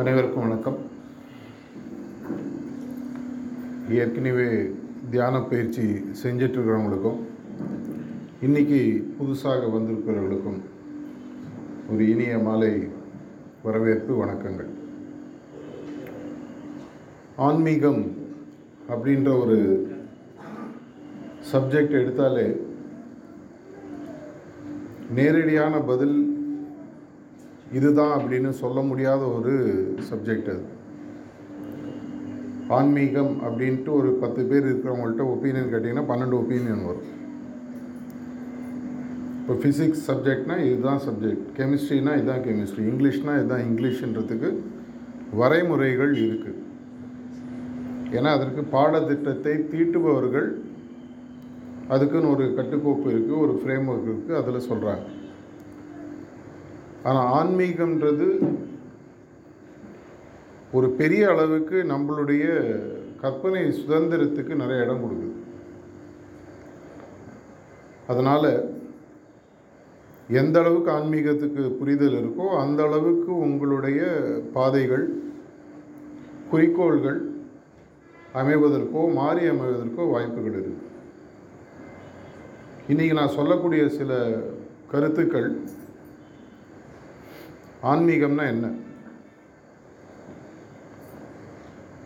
அனைவருக்கும் வணக்கம். ஏற்கனவே தியான பயிற்சி செஞ்சிட்ருக்கிறவங்களுக்கும் இன்றைக்கி இன்னைக்கு புதுசாக வந்திருக்கிறவர்களுக்கும் ஒரு இனிய மாலை வரவேற்பு வணக்கங்கள். ஆன்மீகம் அப்படின்ற ஒரு சப்ஜெக்ட் எடுத்தாலே நேரடியான பதில் இதுதான் அப்படின்னு சொல்ல முடியாத ஒரு சப்ஜெக்ட் அது. ஆன்மீகம் அப்படின்ட்டு ஒரு பத்து பேர் இருக்கிறவங்கள்ட்ட ஒப்பீனியன் கேட்டிங்கன்னா பன்னெண்டு ஒப்பீனியன் வரும். இப்போ ஃபிசிக்ஸ் சப்ஜெக்ட்னா இதுதான் சப்ஜெக்ட் கெமிஸ்ட்ரினா இதுதான் கெமிஸ்ட்ரி இங்கிலீஷ்னா இதுதான் இங்கிலீஷ்ன்றதுக்கு வரைமுறைகள் இருக்குது ஏன்னா அதற்கு பாடத்திட்டத்தை தீட்டுபவர்கள் அதுக்குன்னு ஒரு கட்டுக்கோப்பு இருக்குது ஒரு ஃப்ரேம் ஒர்க் இருக்குது அதில் சொல்கிறாங்க ஆனால் ஆன்மீகம்ன்றது ஒரு பெரிய அளவுக்கு நம்மளுடைய கற்பனை சுதந்திரத்துக்கு நிறைய இடம் கொடுக்குது. அதனால் எந்த அளவுக்கு ஆன்மீகத்துக்கு புரிதல் இருக்கோ அந்த அளவுக்கு உங்களுடைய பாதைகள் குறிக்கோள்கள் அமைவதற்கோ மாறி அமைவதற்கோ வாய்ப்புகள் இருக்குது இன்றைக்கி நான் சொல்லக்கூடிய சில கருத்துக்கள் ஆன்மீகம்னா என்ன?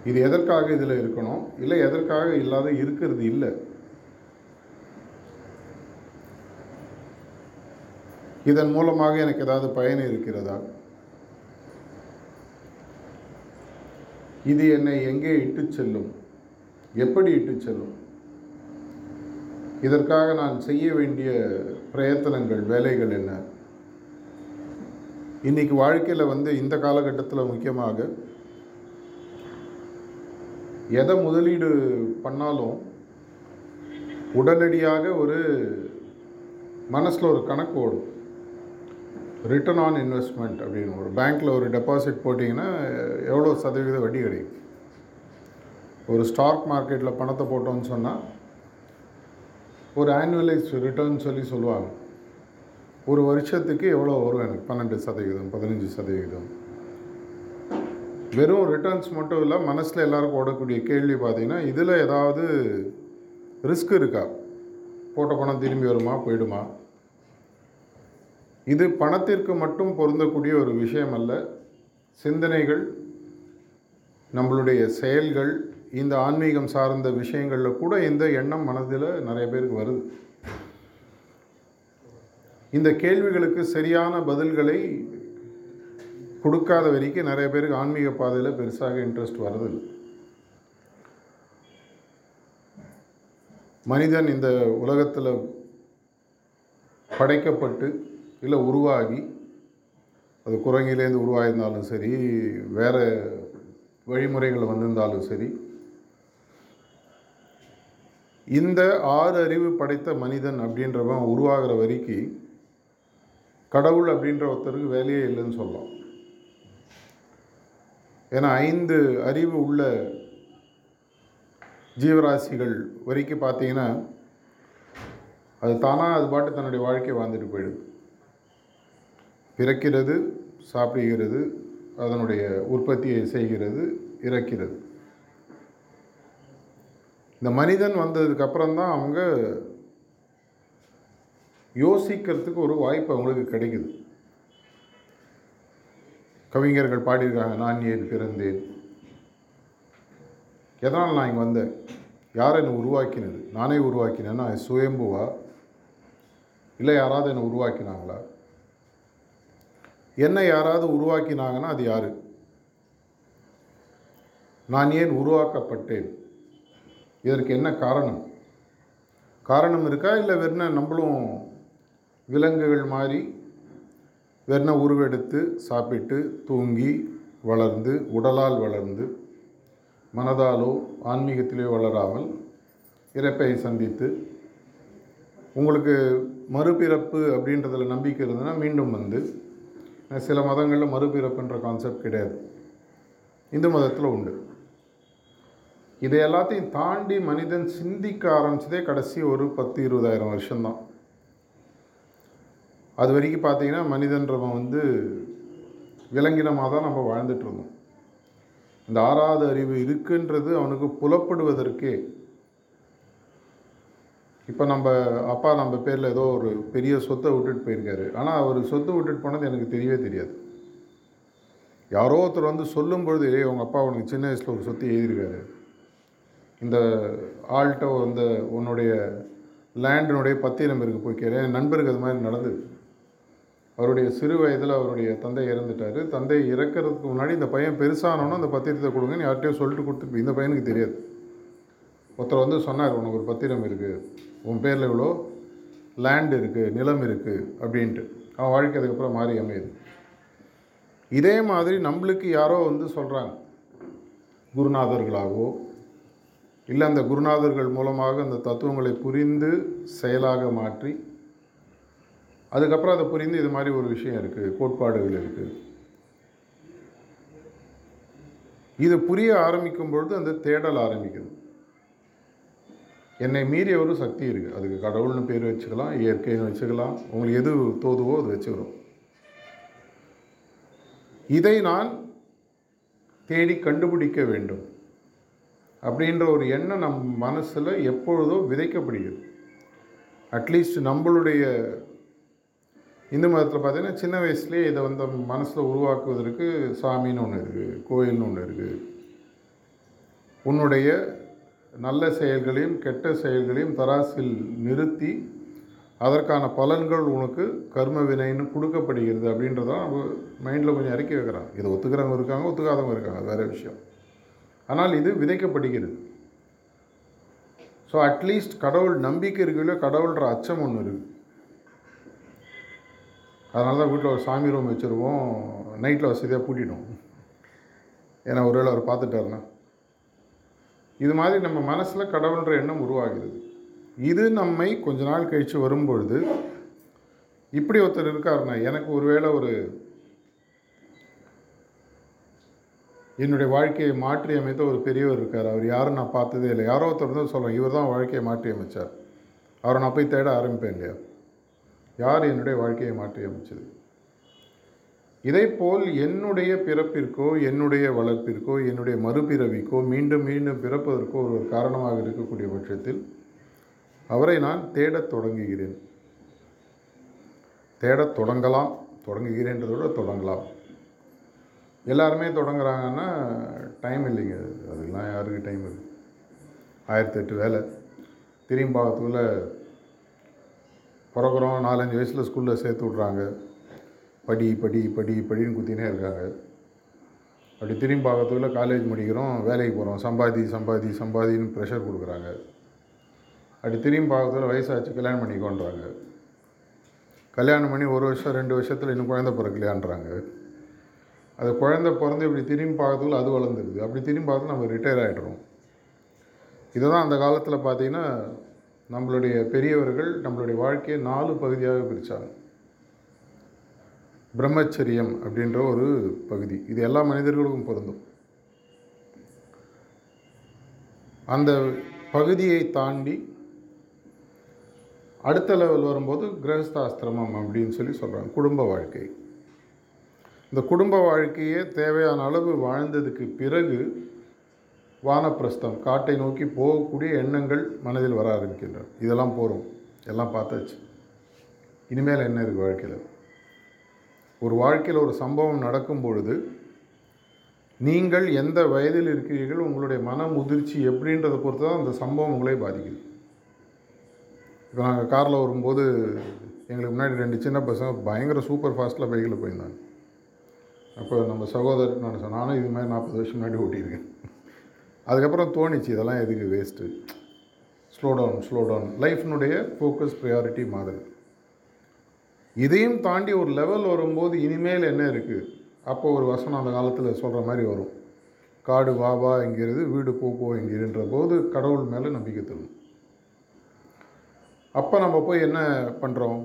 இது எதற்காக இதில் இருக்கணும்? இல்லை எதற்காக இல்லாத இருக்கிறது இல்லை? இதன் மூலமாக எனக்கு ஏதாவது பயன் இருக்கிறதா? இது என்னை எங்கே இட்டு செல்லும்? எப்படி இட்டு செல்லும்? இதற்காக நான் செய்ய வேண்டிய பிரயத்தனங்கள் வேலைகள் என்ன? இன்றைக்கி வாழ்க்கையில் வந்து இந்த காலகட்டத்தில் முக்கியமாக எதை முதலீடு பண்ணாலும் உடனடியாக ஒரு மனசில் ஒரு கணக்கு ஓடும். ரிட்டர்ன் ஆன் இன்வெஸ்ட்மெண்ட் அப்படின்னு. ஒரு பேங்க்கில் ஒரு டெபாசிட் போட்டிங்கன்னா எவ்வளோ சதவீத வட்டி கிடைக்கும். ஒரு ஸ்டாக் மார்க்கெட்டில் பணத்தை போட்டோம்னு சொன்னால் ஒரு ஆனுவலைஸ் ரிட்டர்ன் சொல்லி சொல்லுவாங்க. ஒரு வருஷத்துக்கு எவ்வளோ வரும் எனக்கு? பன்னெண்டு சதவீதம் பதினஞ்சு சதவீதம். வெறும் ரிட்டர்ன்ஸ் மட்டும் இல்லை மனசில் எல்லாருக்கும் ஓடக்கூடிய கேள்வி பார்த்தீங்கன்னா இதில் ஏதாவது ரிஸ்க் இருக்கா? போட்ட பணம் திரும்பி வருமா? போயிடுமா? இது பணத்திற்கு மட்டும் பொருந்தக்கூடிய ஒரு விஷயம் அல்ல. சிந்தனைகள் நம்மளுடைய செயல்கள் இந்த ஆன்மீகம் சார்ந்த விஷயங்களில் கூட இந்த எண்ணம் மனதில் நிறைய பேருக்கு வருது. இந்த கேள்விகளுக்கு சரியான பதில்களை கொடுக்காத வரைக்கும் நிறைய பேருக்கு ஆன்மீக பாதையில் பெருசாக இன்ட்ரெஸ்ட் வருது மனிதன் இந்த உலகத்தில் படைக்கப்பட்டு இல்லை உருவாகி அது குரங்கிலேருந்து உருவாயிருந்தாலும் சரி வேறு வழிமுறைகள் வந்திருந்தாலும் சரி இந்த ஆறு அறிவு படைத்த மனிதன் அப்படின்றவன் உருவாகிற வரைக்கும் கடவுள் அப்படின்ற ஒருத்தருக்கு வேலையே இல்லைன்னு சொல்லலாம். ஏன்னா ஐந்து அறிவு உள்ள ஜீவராசிகள் வரைக்கும் பார்த்தீங்கன்னா அது தானாக அது பாட்டு தன்னுடைய வாழ்க்கையை வாழ்ந்துட்டு போயிடுது. பிறக்கிறது சாப்பிடுகிறது அதனுடைய உற்பத்தியை செய்கிறது இறக்கிறது. இந்த மனிதன் வந்ததுக்கப்புறம் தான் அவங்க யோசிக்கிறதுக்கு ஒரு வாய்ப்பு அவங்களுக்கு கிடைக்குது. கவிஞர்கள் பாடியிருக்காங்க நான் ஏன் பிறந்தேன்? எதனால் நான் இங்கே வந்தேன்? யார் என்னை உருவாக்கினது? நானே உருவாக்கினேன்னா சுயம்புவா? இல்லை யாராவது என்னை உருவாக்கினாங்களா? என்னை யாராவது உருவாக்கினாங்கன்னா அது யார்? நான் ஏன் உருவாக்கப்பட்டேன்? இதற்கு என்ன காரணம்? காரணம் இருக்கா? இல்லை வெறும் நம்மளும் விலங்குகள் மாதிரி வெண்ண உருவெடுத்து சாப்பிட்டு தூங்கி வளர்ந்து உடலால் வளர்ந்து மனதாலோ ஆன்மீகத்திலே வளராமல் இறப்பை சந்தித்து உங்களுக்கு மறுபிறப்பு அப்படின்றதுல நம்பிக்கை இருந்ததுன்னா மீண்டும் வந்து சில மதங்களில் மறுபிறப்புன்ற கான்செப்ட் கிடையாது. இந்து மதத்தில் உண்டு. இதை எல்லாத்தையும் தாண்டி மனிதன் சிந்திக்க ஆரம்பிச்சதே கடைசி ஒரு பத்து இருபதாயிரம் வருஷம்தான். அது வரைக்கும் பார்த்தீங்கன்னா மனிதன்றவன் வந்து விலங்கினமாக தான் நம்ம வாழ்ந்துட்டுருந்தோம் இந்த ஆறாவது அறிவு இருக்குன்றது அவனுக்கு புலப்படுவதற்கே. இப்போ நம்ம அப்பா நம்ம பேரில் ஏதோ ஒரு பெரிய சொத்தை விட்டுட்டு போயிருக்காரு. ஆனால் அவர் சொத்தை விட்டுட்டு போனது எனக்கு தெரியவே தெரியாது. யாரோ ஒருத்தர் வந்து சொல்லும் பொழுது "ஏய், உங்கள் அப்பா உனக்கு சின்ன வயசில் ஒரு சொத்து எழுதியிருக்காரு. இந்த ஆள்கிட்ட வந்து உன்னுடைய லேண்டினுடைய பத்திரம் இருக்கு போய் கேளு. என் நண்பருக்கு அது மாதிரி நடந்தது. அவருடைய சிறு வயதில் அவருடைய தந்தை இறந்துட்டார். தந்தை இறக்கிறதுக்கு முன்னாடி இந்த பையன் பெருசானோன்னு அந்த பத்திரத்தை கொடுங்கன்னு யார்கிட்டயோ சொல்லிட்டு கொடுத்து இந்த பையனுக்கு தெரியாது. ஒருத்தர் வந்து சொன்னார் உனக்கு ஒரு பத்திரம் இருக்குது உன் பேரில் இவ்வளோ லேண்ட் இருக்குது நிலம் இருக்குது அப்படின்ட்டு. அவன் வாழ்க்கை அதுக்கப்புறம் மாறி அமையுது. இதே மாதிரி நம்மளுக்கு யாரோ வந்து சொல்கிறாங்க குருநாதர்களாகவோ இல்லை அந்த குருநாதர்கள் மூலமாக அந்த தத்துவங்களை புரிந்து செயலாக மாற்றி அதுக்கப்புறம் அதை புரிந்து இது மாதிரி ஒரு விஷயம் இருக்குது கோட்பாடுகள் இருக்குது இது புரிய ஆரம்பிக்கும் பொழுது அந்த தேடல் ஆரம்பிக்குது. என்னை மீறிய ஒரு சக்தி இருக்குது அதுக்கு கடவுள்னு பேர் வச்சுக்கலாம் இயற்கைன்னு வச்சுக்கலாம் உங்களுக்கு எது தோதுவோ அது வச்சுக்கிறோம் இதை நான் தேடி கண்டுபிடிக்க வேண்டும். அப்படின்ற ஒரு எண்ணம் நம் மனசில் எப்பொழுதோ விதைக்கப்படுகிறது. அட்லீஸ்ட் நம்மளுடைய இந்து மதத்தில் பார்த்தீங்கன்னா சின்ன வயசுலேயே இதை வந்து மனசில் உருவாக்குவதற்கு சாமின்னு ஒன்று இருக்குது கோயில்னு ஒன்று இருக்குது உன்னுடைய நல்ல செயல்களையும் கெட்ட செயல்களையும் தராசில் நிறுத்தி அதற்கான பலன்கள் உனக்கு கர்ம வினைன்னு கொடுக்கப்படுகிறது அப்படின்றதான் நம்ம மைண்டில் கொஞ்சம் இறக்கி வைக்கிறாங்க. இதை ஒத்துக்கிறவங்க இருக்காங்க ஒத்துக்காதவங்க இருக்காங்க வேறு விஷயம். ஆனால் இது விதைக்கப்படுகிறது. ஸோ அட்லீஸ்ட் கடவுள் நம்பிக்கை இருக்குல்ல கடவுள்கிற அச்சம் ஒன்று இருக்குது அதனால தான் வீட்டில் ஒரு சாமி ரூம் வச்சுருவோம். நைட்டில் வசதியாக பூட்டிட்டோம். ஏன்னா ஒருவேளை அவர் பார்த்துட்டாருன்னா. இது மாதிரி நம்ம மனசில் கடவுள்ன்ற எண்ணம் உருவாகிறது. இது நம்மை கொஞ்ச நாள் கழித்து வரும்பொழுது இப்படி ஒருத்தர் இருக்காருன்னா எனக்கு ஒருவேளை ஒரு என்னுடைய வாழ்க்கையை மாற்றி அமைத்த ஒரு பெரியவர் இருக்கார். அவர் யாரும் நான் பார்த்ததே இல்லை. யாரோ ஒருத்தர் தான் சொல்கிறேன் இவர் தான் வாழ்க்கையை மாற்றி அமைச்சார். அவரை நான் போய் தேட ஆரம்பிப்பேன் இல்லையா? யார் என்னுடைய வாழ்க்கையை மாற்றி அமைச்சது? இதைப்போல் என்னுடைய பிறப்பிற்கோ என்னுடைய வளர்ப்பிற்கோ என்னுடைய மறுபிறவிக்கோ மீண்டும் மீண்டும் பிறப்பதற்கோ ஒரு காரணமாக இருக்கக்கூடிய பட்சத்தில் அவரை நான் தேடத் தொடங்குகிறேன். தேடத் தொடங்கலாம். தொடங்குகிறேன்றதை விட தொடங்கலாம். எல்லாருமே தொடங்குறாங்கன்னா டைம் இல்லைங்க. அதுக்கெலாம் யாருக்கு டைம் இருக்குது ஆயிரத்தி எட்டு வேலை. திரும்பி பார்க்கத்துக்குள்ளே பிறகுறோம் நாலஞ்சு வயசில் ஸ்கூலில் சேர்த்து விட்றாங்க. படி படி படி படின்னு குத்தினே இருக்காங்க. அப்படி திரும்பி பார்க்கறதுக்குள்ளே காலேஜ் முடிக்கிறோம் வேலைக்கு போகிறோம் சம்பாதி சம்பாதி சம்பாதின்னு ப்ரெஷர் கொடுக்குறாங்க. அப்படி திரும்பி பார்க்கறதுல வயசாச்சு கல்யாணம் பண்ணிக்கோன்றாங்க. கல்யாணம் பண்ணி ஒரு வருஷம் ரெண்டு வருஷத்தில் இன்னும் குழந்தை பிறக்கலையான்றாங்க. அது குழந்தை பிறந்து இப்படி திரும்பி பார்க்கறதுக்குள்ள அது வளர்ந்துருது. அப்படி திரும்பி பார்த்து நம்ம ரிட்டையர் ஆகிடுறோம் இதை தான் அந்த காலத்தில் பார்த்தீங்கன்னா நம்மளுடைய பெரியவர்கள் நம்மளுடைய வாழ்க்கையை நாலு பகுதியாக பிரித்தாங்க பிரம்மச்சரியம் அப்படின்ற ஒரு பகுதி. இது எல்லா மனிதர்களுக்கும் பொருந்தும். அந்த பகுதியை தாண்டி அடுத்த லெவல் வரும்போது கிரகஸ்தாசிரமம் அப்படின்னு சொல்லி சொல்கிறாங்க குடும்ப வாழ்க்கை. இந்த குடும்ப வாழ்க்கையே தேவையான அளவு வாழ்ந்ததுக்கு பிறகு வானப்பிரஸ்தம் காட்டை நோக்கி போகக்கூடிய எண்ணங்கள் மனதில் வர ஆரம்பிக்கின்றன இதெல்லாம் போகிறோம் எல்லாம் பார்த்தாச்சு. இனிமேல் என்ன இருக்குது வாழ்க்கையில்? ஒரு வாழ்க்கையில் ஒரு சம்பவம் நடக்கும் பொழுது நீங்கள் எந்த வயதில் இருக்கிறீர்கள் உங்களுடைய மன முதிர்ச்சி எப்படின்றத பொறுத்து தான் அந்த சம்பவம் உங்களே பாதிக்குது. இப்போ நாங்கள் காரில் வரும்போது எங்களுக்கு முன்னாடி ரெண்டு சின்ன பசங்க பயங்கர சூப்பர் ஃபாஸ்ட்டில் பைக்கில் போயிருந்தாங்க. அப்போ நம்ம சகோதரர் நான் சொன்னேன் நானும் இது மாதிரி நாற்பது வருஷம் முன்னாடி ஓட்டியிருக்கேன். அதுக்கப்புறம் தோணிச்சு இதெல்லாம் எதுக்கு waste slow down slow down லைஃப்னுடைய focus priority மாறுது. இதையும் தாண்டி ஒரு லெவல் வரும்போது இனிமேல் என்ன இருக்குது அப்போ ஒரு வசனம் அந்த காலத்தில் சொல்கிற மாதிரி வரும். காடு வா வா என்கிறது வீடு போப்போ என்கிறன்ற போது கடவுள் மேலே நம்பிக்கை தரும். அப்போ நம்ம போய் என்ன பண்ணுறோம்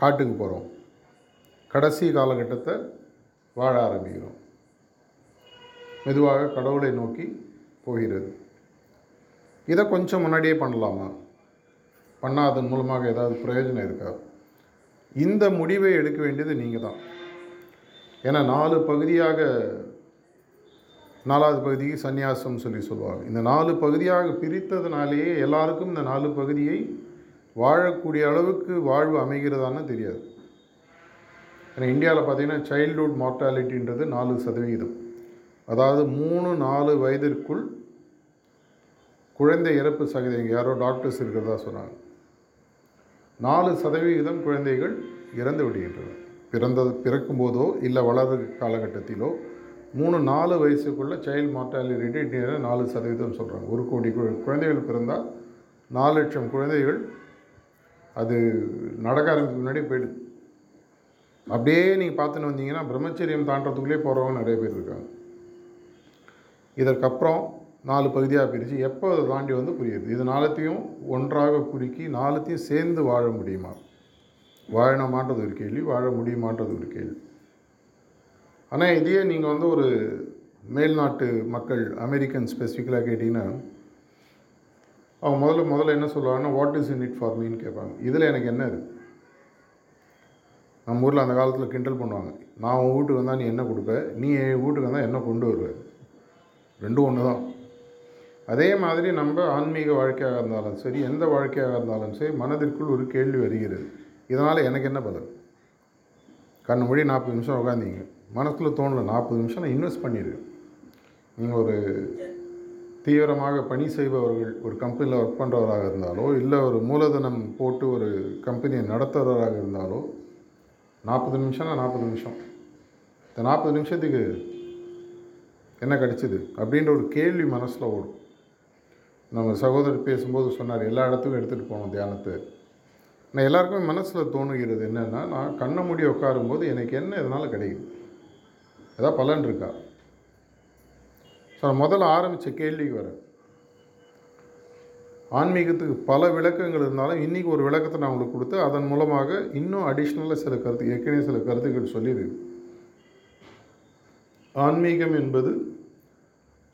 காட்டுக்கு போகிறோம் கடைசி காலகட்டத்தை வாழ ஆரம்பிக்கிறோம். மெதுவாக கடவுளை நோக்கி போகிறது. இதை கொஞ்சம் முன்னாடியே பண்ணலாமா? பண்ணால் அதன் மூலமாக ஏதாவது பிரயோஜனம் இருக்கா? இந்த முடிவை எடுக்க வேண்டியது நீங்கள் தான். ஏன்னா நாலு பகுதியாக நாலாவது பகுதிக்கு சந்நியாசம் சொல்லி சொல்லுவாங்க. இந்த நாலு பகுதியாக பிரித்ததுனாலேயே எல்லாருக்கும் இந்த நாலு பகுதியை வாழக்கூடிய அளவுக்கு வாழ்வு அமைகிறதான்னு தெரியாது. ஏன்னா இந்தியாவில் பார்த்தீங்கன்னா சைல்ட்ஹுட் மார்ட்டாலிட்டின்றது நாலு சதவிகிதம். அதாவது மூணு நாலு வயதிற்குள் குழந்தை இறப்பு சதவீதம் இங்கே யாரோ டாக்டர்ஸ் இருக்கிறதா சொன்னாங்க. நாலு சதவிகிதம் குழந்தைகள் இறந்து விடுகின்றன. பிறந்தது பிறக்கும்போதோ இல்லை வளர காலகட்டத்திலோ மூணு நாலு வயசுக்குள்ள சைல்டு மார்ட்டாலிட்டி ரேட் நாலு சதவீதம் சொல்கிறாங்க ஒரு கோடி குழந்தைகள் பிறந்தால் நாலு லட்சம் குழந்தைகள் அது நடக்க ஆரம்பிக்க முன்னாடி போயிடுது. அப்படியே நீங்கள் பார்த்துன்னு வந்தீங்கன்னா பிரம்மச்சரியம் தாண்டத்துக்குள்ளே போகிறவங்க நிறைய பேர் இருக்காங்க. இதற்கப்புறம் நாலு பகுதியாக பிரித்து எப்போ அதை தாண்டி வந்து புரியுது. இது நாலத்தையும் ஒன்றாக குறுக்கி நாலத்தையும் சேர்ந்து வாழ முடியுமா? வாழணுமான்றது ஒரு கேள்வி வாழ முடியுமான்றது ஒரு கேள்வி. ஆனால் இதையே நீங்கள் வந்து ஒரு மேல்நாட்டு மக்கள் அமெரிக்கன் ஸ்பெசிஃபிக்கலாக கேட்டிங்கன்னா அவங்க முதல்ல முதல்ல என்ன சொல்லுவாங்கன்னா what is in it for மீன்னு கேட்பாங்க. இதில் எனக்கு என்ன இருக்குது நம்ம ஊரில் அந்த காலத்தில் கிண்டல் பண்ணுவாங்க. நான் உன் வீட்டுக்கு வந்தால் நீ என்ன கொடுப்ப? நீ என் வீட்டுக்கு வந்தால் என்ன கொண்டு வருவேன் ரெண்டும் ஒன்று தான் அதே மாதிரி நம்ம ஆன்மீக வாழ்க்கையாக இருந்தாலும் சரி எந்த வாழ்க்கையாக இருந்தாலும் சரி மனதிற்குள் ஒரு கேள்வி வருகிறது. இதனால் எனக்கு என்ன பலன்? கண்ணு மொழி நாற்பது நிமிஷம் உட்காந்தீங்க மனசில் தோணல நாற்பது நிமிஷம் நான் இன்வெஸ்ட் பண்ணியிருக்கேன். நீங்கள் ஒரு தீவிரமாக பணி செய்பவர்கள் ஒரு கம்பெனியில் ஒர்க் பண்ணுறவராக இருந்தாலோ இல்லை ஒரு மூலதனம் போட்டு ஒரு கம்பெனியை நடத்துகிறவராக இருந்தாலோ நாற்பது நிமிஷம்னா நாற்பது நிமிஷம். இந்த நாற்பது நிமிஷத்துக்கு என்ன கிடைச்சிது? அப்படின்ற ஒரு கேள்வி மனசில் ஓடும். நம்ம சகோதரர் பேசும்போது சொன்னார் எல்லா இடத்துக்கும் எடுத்துகிட்டு போகணும் தியானத்தை. நான் எல்லாருக்குமே மனசில் தோணுகிறது என்னென்னா நான் கண்ணை மூடி உட்காரும்போது எனக்கு என்ன இதனால் கிடைக்குது? ஏதாவது பலன் இருக்கா? ஸோ நான் முதல்ல ஆரம்பித்த கேள்விக்கு வரேன். ஆன்மீகத்துக்கு பல விளக்கங்கள் இருந்தாலும் இன்றைக்கி ஒரு விளக்கத்தை நான் உங்களுக்கு கொடுத்து அதன் மூலமாக இன்னும் அடிஷ்னலாக சில கருத்து ஏற்கனவே சில கருத்துக்கள் சொல்லியிருக்கு ஆன்மீகம் என்பது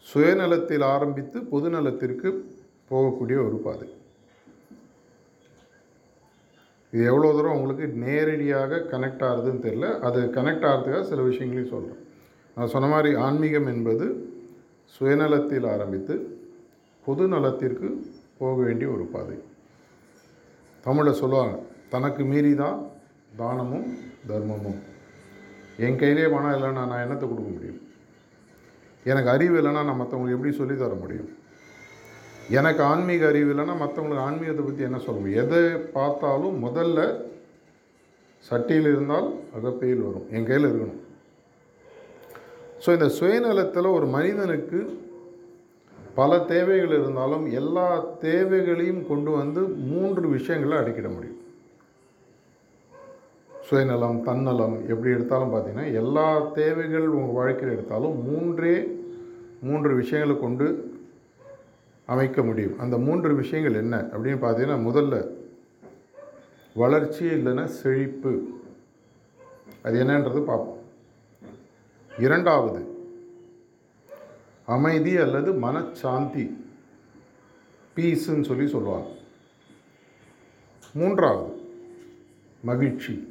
சுயநலத்தில் ஆரம்பித்து பொதுநலத்திற்கு போகக்கூடிய ஒரு பாதை. இது எவ்வளோ தூரம் உங்களுக்கு நேரடியாக கனெக்ட் ஆகுதுன்னு தெரில அது கனெக்ட் ஆகிறதுக்காக சில விஷயங்களையும் சொல்கிறேன் நான் சொன்ன மாதிரி ஆன்மீகம் என்பது சுயநலத்தில் ஆரம்பித்து பொது நலத்திற்கு போக வேண்டிய ஒரு பாதை. தமிழில் சொல்லுவாங்க தனக்கு மீறி தான் தானமும் தர்மமும். என் கையிலே பணம் இல்லைன்னா நான் என்னத்தை கொடுக்க முடியும்? எனக்கு அறிவு இல்லைன்னா நான் மற்றவங்களுக்கு எப்படி சொல்லித் தர முடியும்? எனக்கு ஆன்மீக அறிவு இல்லைன்னா மற்றவங்களுக்கு ஆன்மீகத்தை பற்றி என்ன சொல்ல முடியும்? எதை பார்த்தாலும் முதல்ல சட்டியில் இருந்தால் அகப்பையில் வரும். என் கையில் இருக்கணும். ஸோ இந்த சுயநலத்தில் ஒரு மனிதனுக்கு பல தேவைகள் இருந்தாலும் எல்லா தேவைகளையும் கொண்டு வந்து மூன்று விஷயங்களை அடக்கிட முடியும். சுயநலம் தன்னலம் எப்படி எடுத்தாலும் பார்த்தீங்கன்னா எல்லா தேவைகள் உங்கள் வாழ்க்கையில் எடுத்தாலும் மூன்றே மூன்று விஷயங்களை கொண்டு அமைக்க முடியும். அந்த மூன்று விஷயங்கள் என்ன அப்படின்னு பார்த்தீங்கன்னா முதல்ல வளர்ச்சி இல்லைன்னா செழிப்பு. அது என்னன்றது பார்ப்போம். இரண்டாவது அமைதி அல்லது மனச்சாந்தி. பீஸுன்னு சொல்லி சொல்லுவாங்க. மூன்றாவது மகிழ்ச்சி.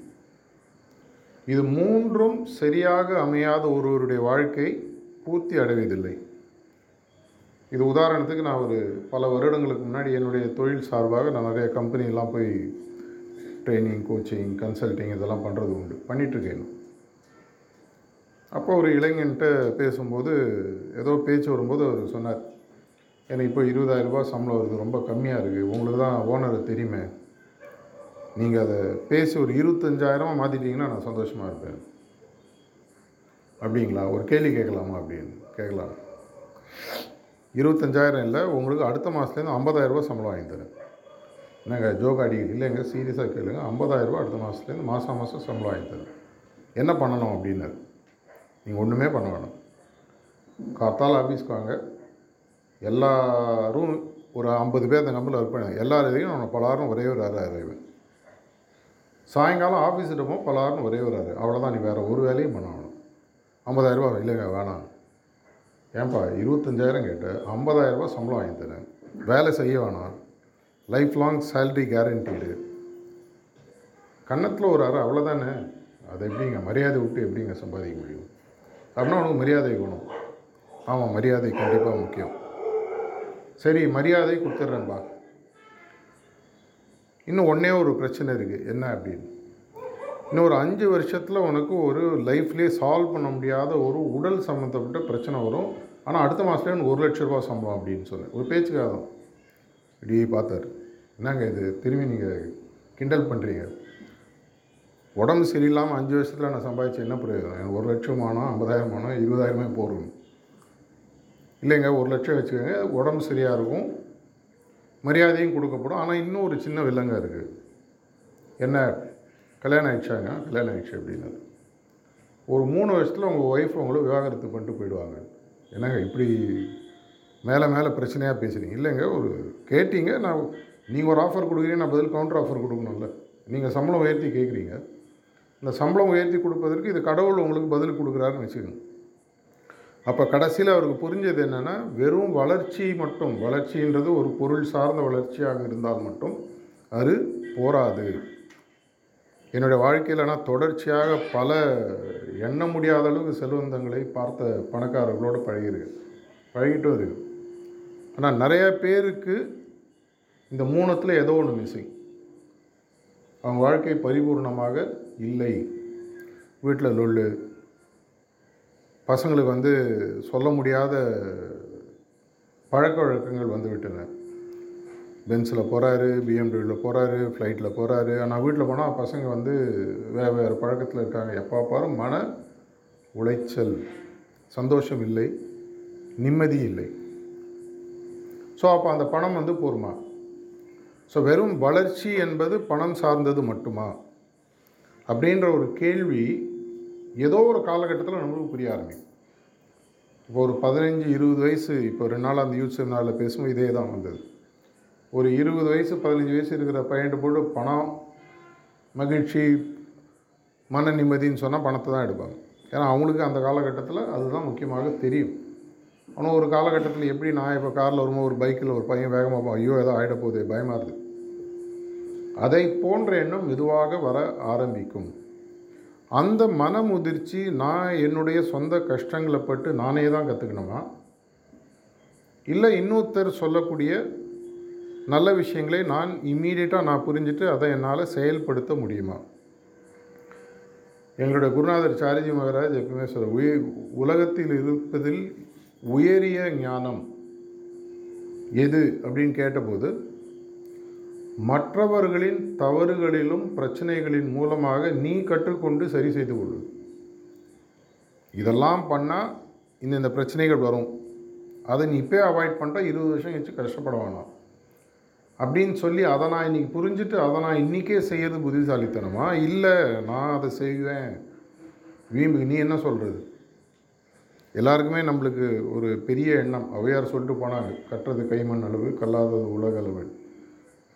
இது மூன்றும் சரியாக அமையாத ஒருவருடைய வாழ்க்கை பூர்த்தி அடைவதில்லை. இது உதாரணத்துக்கு நான் ஒரு பல வருடங்களுக்கு முன்னாடி என்னுடைய தொழில் சார்பாக நான் நிறைய கம்பெனிலாம் போய் ட்ரைனிங் கோச்சிங் கன்சல்டிங் இதெல்லாம் பண்ணுறது உண்டு பண்ணிகிட்ருக்கேன் அப்போ ஒரு இளைஞன்ட்ட பேசும்போது ஏதோ பேச்சு வரும்போது அவர் சொன்னார் எனக்கு இப்போ இருபதாயிரம் ரூபாய் சம்பளம் வருது ரொம்ப கம்மியாக இருக்குது உங்களுக்கு தான் ஓனரை தெரியுமே நீங்கள் அதை பேசி ஒரு இருபத்தஞ்சாயிரமாக மாற்றிட்டீங்கன்னா நான் சந்தோஷமாக இருப்பேன். அப்படிங்களா? ஒரு கேள்வி கேட்கலாமா அப்படின்னு? கேட்கலாம். இருபத்தஞ்சாயிரம் இல்லை உங்களுக்கு அடுத்த மாதத்துலேருந்து ஐம்பதாயிரரூபா சம்பளம் வாங்கி தரேன். என்னங்க ஜோக் அடி இல்லைங்க சீரியஸாக கேளுங்க. ஐம்பதாயிரரூபா அடுத்த மாதத்துலேருந்து மாதம் மாதம் சம்பளம் வாங்கி தரேன். என்ன பண்ணணும் அப்படின்னாரு? நீங்கள் ஒன்றுமே பண்ண வேணும். காத்தால் ஆஃபீஸ்க்கு வாங்க. எல்லாரும் ஒரு ஐம்பது பேர் அந்த கம்பெனியில் ஒர்க் பண்ண எல்லாரையும் நான் பலாரும் ஒரே ஒரு அரை அறிவேன் சாயங்காலம் ஆஃபீஸ் இருப்போம் பலாரும் ஒரே வராது அவ்வளோதான் நீ வேறு ஒரு வேலையும் பண்ணணும் ஐம்பதாயிரரூபா இல்லைங்க வேணாம். ஏன்பா இருபத்தஞ்சாயிரம் கேட்டு ஐம்பதாயிரரூபா சம்பளம் வாங்கி தரேன். வேலை செய்ய வேணாம். லைஃப் லாங் சேல்ரி கேரண்டீடு கன்னத்தில் ஒரு அறை அவ்வளோதானே அதை எப்படிங்க மரியாதை விட்டு எப்படிங்க சம்பாதிக்க முடியும்? அப்படின்னா உனக்கு மரியாதை வேணும். ஆமாம் மரியாதை கண்டிப்பாக முக்கியம். சரி மரியாதை கொடுத்துட்றேன்பா. இன்னும் ஒன்றே ஒரு பிரச்சனை இருக்குது என்ன அப்படின்னு? இன்னும் ஒரு அஞ்சு வருஷத்தில் உனக்கு ஒரு லைஃப்லேயே சால்வ் பண்ண முடியாத ஒரு உடல் சம்மந்தப்பட்ட பிரச்சனை வரும். ஆனால் அடுத்த மாதத்துல எனக்கு ஒரு லட்ச ரூபா சம்பளம் அப்படின்னு சொன்னேன் ஒரு பேச்சுக்காக தான் இப்படி பார்த்தார். என்னங்க இது? திரும்பி நீங்கள் கிண்டல் பண்ணுறீங்க உடம்பு சரியில்லாமல் அஞ்சு வருஷத்தில் நான் சம்பாதிச்சு என்ன பிரயோஜனம்? எனக்கு ஒரு லட்சம் ஆனால் ஐம்பதாயிரம் ஆனோ இருபதாயிரமே போடணும் இல்லைங்க ஒரு லட்சம் வச்சுக்கோங்க. உடம்பு சரியாக இருக்கும். மரியாதையும் கொடுக்கப்படும். ஆனால் இன்னும் ஒரு சின்ன வில்லங்க இருக்குது என்ன? கல்யாணம் ஆயிடுச்சாங்க? கல்யாணம் ஆயிடுச்சு அப்படின்னு ஒரு மூணு வருஷத்தில் உங்கள் ஒய்ஃப் அவங்கள விவாகரத்து பண்ணிட்டு போயிடுவாங்க. என்னங்க இப்படி மேலே மேலே பிரச்சனையாக பேசுகிறீங்க இல்லைங்க ஒரு கேட்டீங்க நான் நீங்கள் ஒரு ஆஃபர் கொடுக்குறீங்க நான் பதில் கவுண்டர் ஆஃபர் கொடுக்கணும்ல. நீங்கள் சம்பளம் உயர்த்தி கேட்குறீங்க இந்த சம்பளம் உயர்த்தி கொடுப்பதற்கு இது கடவுள் உங்களுக்கு பதில் கொடுக்குறாருன்னு வச்சுக்கோங்க. அப்போ கடைசியில் அவருக்கு புரிஞ்சது என்னென்னா வெறும் வளர்ச்சி மட்டும் வளர்ச்சின்றது ஒரு பொருள் சார்ந்த வளர்ச்சியாக இருந்தால் மட்டும் அது போராது. என்னுடைய வாழ்க்கையில் நான் தொடர்ச்சியாக பல எண்ண முடியாத அளவுக்கு செல்வந்தங்களை பார்த்த பணக்காரர்களோடு பழகிருக்கு பழகிட்டும் இருக்கு ஆனால் நிறைய பேருக்கு இந்த மூணத்தில் ஏதோ ஒன்று மிஸ்ஸிங் அவங்க வாழ்க்கை பரிபூர்ணமாக இல்லை. வீட்டில் லொல்லு பசங்களுக்கு வந்து சொல்ல முடியாத பழக்க வழக்கங்கள் வந்து விட்டன பென்ஸில் போகிறாரு பிஎம்டபிள்யூவில் போகிறாரு ஃப்ளைட்டில் போகிறாரு ஆனால் வீட்டில் போனால் பசங்க வந்து வேறு வேறு பழக்கத்தில் இருக்காங்க. எப்போ பாரும் மன உளைச்சல் சந்தோஷம் இல்லை நிம்மதி இல்லை. ஸோ அப்போ அந்த பணம் வந்து போருமா? ஸோ வெறும் வளர்ச்சி என்பது பணம் சார்ந்தது மட்டுமா? அப்படின்ற ஒரு கேள்வி ஏதோ ஒரு காலகட்டத்தில் நம்மளுக்கு புரிய ஆரம்பிக்கும் இப்போ ஒரு பதினஞ்சு இருபது வயசு இப்போ ரெண்டு நாள் அந்த யூத் செமினாரில் பேசும்போது இதே தான் வந்தது. ஒரு இருபது வயசு பதினஞ்சு வயசு இருக்கிற பையன்ட்டு போட்டு பணம் மகிழ்ச்சி மன நிம்மதின்னு சொன்னால் பணத்தை தான் எடுப்பாங்க. ஏன்னா அவங்களுக்கு அந்த காலகட்டத்தில் அதுதான் முக்கியமாக தெரியும். ஆனால் ஒரு காலகட்டத்தில் எப்படி நான் இப்போ காரில் வரும்போது ஒரு பைக்கில் ஒரு பையன் வேகமாக போ ஐயோ ஏதோ ஆகிட போகுது பயமாக இருக்குது அதை போன்ற எண்ணம் மெதுவாக வர ஆரம்பிக்கும். அந்த மன முதிர்ச்சி நான் என்னுடைய சொந்த கஷ்டங்களை பட்டு நானே தான் கற்றுக்கணுமா இல்லை இன்னொருத்தர் சொல்லக்கூடிய நல்ல விஷயங்களை நான் இம்மீடியட்டாக நான் புரிஞ்சுட்டு அதை என்னால் செயல்படுத்த முடியுமா? எங்களுடைய குருநாதர் சாரிஜி மகராஜ் எப்பவுமே சொல்ல உய உலகத்தில் இருப்பதில் உயரிய ஞானம் எது? அப்படின்னு கேட்டபோது மற்றவர்களின் தவறுகளிலும் பிரச்சனைகளின் மூலமாக நீ கற்றுக்கொண்டு சரி செய்து கொள்ளு. இதெல்லாம் பண்ணால் இந்த இந்த பிரச்சனைகள் வரும். அதை நீ இப்போ அவாய்ட் பண்ணிட்டால் இருபது வருஷம் கழிச்சு கஷ்டப்பட வேணாம். அப்படின்னு சொல்லி அதை நான் இன்றைக்கி புரிஞ்சுட்டு அதை நான் இன்றைக்கே செய்யறது புத்திசாலித்தனமா? இல்லை நான் அதை செய்வேன். வீம்புக்கு நீ என்ன சொல்கிறது எல்லாருக்குமே நம்மளுக்கு ஒரு பெரிய எண்ணம். அவையார் சொல்லிட்டு போனாங்க கட்டுறது கைமண் அளவு கல்லாதது உலக அளவு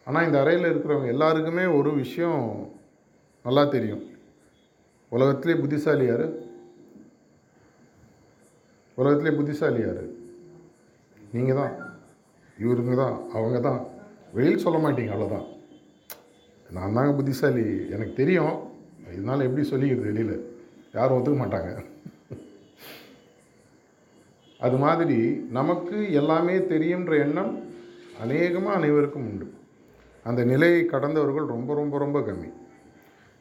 ஆனால் இந்த அறையில் இருக்கிறவங்க எல்லாருக்குமே ஒரு விஷயம் நல்லா தெரியும். உலகத்திலே புத்திசாலி யார்? உலகத்திலே புத்திசாலி யார்? நீங்கள் தான். இவருங்க தான். அவங்க தான். வெளியில் சொல்ல மாட்டீங்க அவ்வளோதான் நான் தாங்க புத்திசாலி. எனக்கு தெரியும். இதனால் எப்படி சொல்லிக்கிறது வெளியில்? யாரும் ஒத்துக்க மாட்டாங்க. அது மாதிரி நமக்கு எல்லாமே தெரியுன்ற எண்ணம் அநேகமாக அனைவருக்கும் உண்டு. அந்த நிலையை கடந்தவர்கள் ரொம்ப ரொம்ப ரொம்ப கம்மி.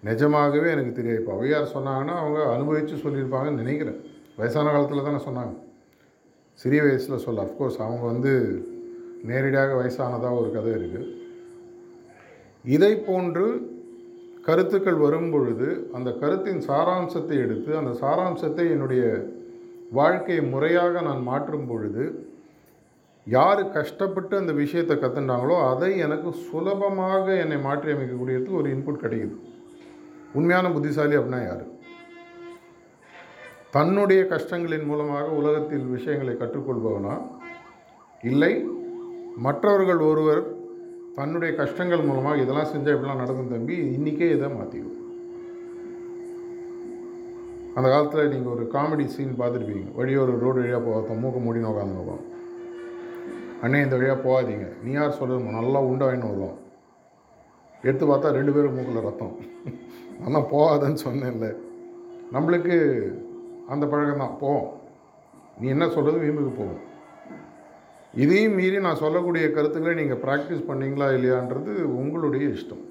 நிஜமாகவே எனக்கு தெரியாது. இப்போ ஔவையார் சொன்னாங்கன்னா அவங்க அனுபவித்து சொல்லியிருப்பாங்கன்னு நினைக்கிறேன். வயசான காலத்தில் தானே சொன்னாங்க. சிறிய வயசில் சொல்ல அஃப்கோர்ஸ் அவங்க வந்து நேரடியாக வயசானதாக ஒரு கதை இருக்குது இதை போன்று கருத்துக்கள் வரும் பொழுது அந்த கருத்தின் சாராம்சத்தை எடுத்து அந்த சாராம்சத்தை என்னுடைய வாழ்க்கையை முறையாக நான் மாற்றும் பொழுது யார் கஷ்டப்பட்டு அந்த விஷயத்தை கற்றுண்டாங்களோ அதை எனக்கு சுலபமாக என்னை மாற்றி அமைக்கக்கூடியதுக்கு ஒரு இன்புட் கிடைக்குது. உண்மையான புத்திசாலி அப்படின்னா யார்? தன்னுடைய கஷ்டங்களின் மூலமாக உலகத்தில் விஷயங்களை கற்றுக்கொள்பவனா? இல்லை மற்றவர்கள் ஒருவர் தன்னுடைய கஷ்டங்கள் மூலமாக இதெல்லாம் செஞ்சால் இப்படிலாம் நடக்கும் தம்பி இன்றைக்கே இதை மாற்றிடும் அந்த காலத்தில் நீங்கள் ஒரு காமெடி சீன் பார்த்துருப்பீங்க. வழி ஒரு ரோடு வழியாக போகாத மூக்க மூடின்னு உட்காந்துருப்போம் அண்ணே இந்த வழியாக போகாதீங்க. நீ யார் சொல்கிறது நல்லா உண்டை வாங்கின்னு வருவோம். எடுத்து பார்த்தா ரெண்டு பேரும் மூக்கில் ரத்தம். ஆனால் போகாதன்னு சொன்னேன்ல. நம்மளுக்கு அந்த பழக்கம் தான். போவோம் நீ என்ன சொல்கிறது வீம்புக்கு போகும் இதையும் மீறி நான் சொல்லக்கூடிய கருத்துக்களை நீங்கள் ப்ராக்டிஸ் பண்ணீங்களா இல்லையான்றது உங்களுடைய இஷ்டம்.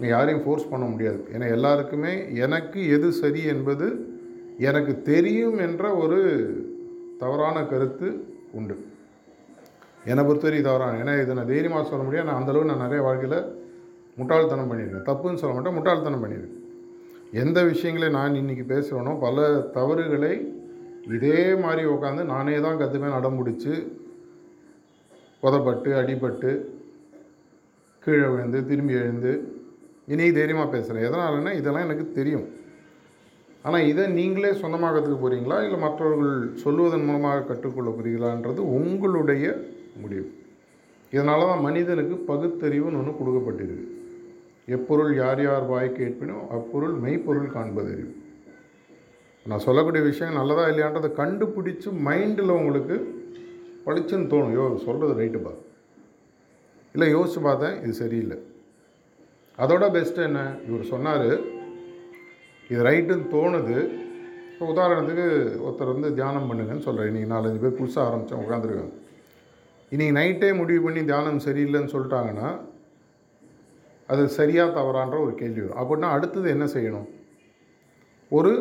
நீ யாரையும் ஃபோர்ஸ் பண்ண முடியாது. ஏன்னா எல்லாருக்குமே எனக்கு எது சரி என்பது எனக்கு தெரியும் என்ற ஒரு தவறான கருத்து உண்டு. என்னை பொறுத்தவரைக்கும் தவறான. ஏன்னா இதை நான் தைரியமாக சொல்ல முடியாது. நான் அந்தளவு நான் நிறைய வாழ்க்கையில் முட்டாள்தனம் பண்ணியிருக்கேன். தப்புன்னு சொல்ல மாட்டேன் முட்டாள்தனம் பண்ணியிருக்கேன். எந்த விஷயங்களை நான் இன்றைக்கி பேசுகிறேனோ பல தவறுகளை இதே மாதிரி உட்காந்து நானே தான் கற்றுப்பேன் அடம் பிடிச்சி உதப்பட்டு அடிபட்டு கீழே விழுந்து திரும்பி எழுந்து இன்றைக்கி தைரியமாக பேசுகிறேன் எதனாலன்னா இதெல்லாம் எனக்கு தெரியும். ஆனால் இதை நீங்களே சொந்தமாக கற்றுக்க போகிறீங்களா இல்லை மற்றவர்கள் சொல்லுவதன் மூலமாக கற்றுக்கொள்ள போகிறீங்களான்றது உங்களுடைய முடியும் இதனால தான் மனிதனுக்கு பகுத்தறிவுன்னு ஒன்று கொடுக்கப்பட்டிருக்கு. எப்பொருள் யார் யார் வாய் கேட்பினோ அப்பொருள் மெய்ப்பொருள் காண்பது அறிவு நான் சொல்லக்கூடிய விஷயம் நல்லதா இல்லையான்றதை கண்டுபிடிச்சி மைண்டில் உங்களுக்கு பளிச்சுன்னு தோணும். யோ சொல்கிறது ரைட்டுப்பா இல்லை யோசிச்சு பார்த்தேன் இது சரியில்லை. அதோட பெஸ்ட்டு என்ன? இவர் சொன்னார் இது ரைட்டுன்னு தோணுது. இப்போ உதாரணத்துக்கு ஒருத்தர் வந்து தியானம் பண்ணுங்கன்னு சொல்கிறேன் இன்றைக்கி நாலஞ்சு பேர் புதுசாக ஆரம்பித்தோம் உட்காந்துருக்காங்க இன்றைக்கி நைட்டே முடிவு பண்ணி தியானம் சரியில்லைன்னு சொல்லிட்டாங்கன்னா அது சரியாக தவறான்ற ஒரு கேள்வி வரும். அப்படின்னா அடுத்தது என்ன செய்யணும்? ஒரு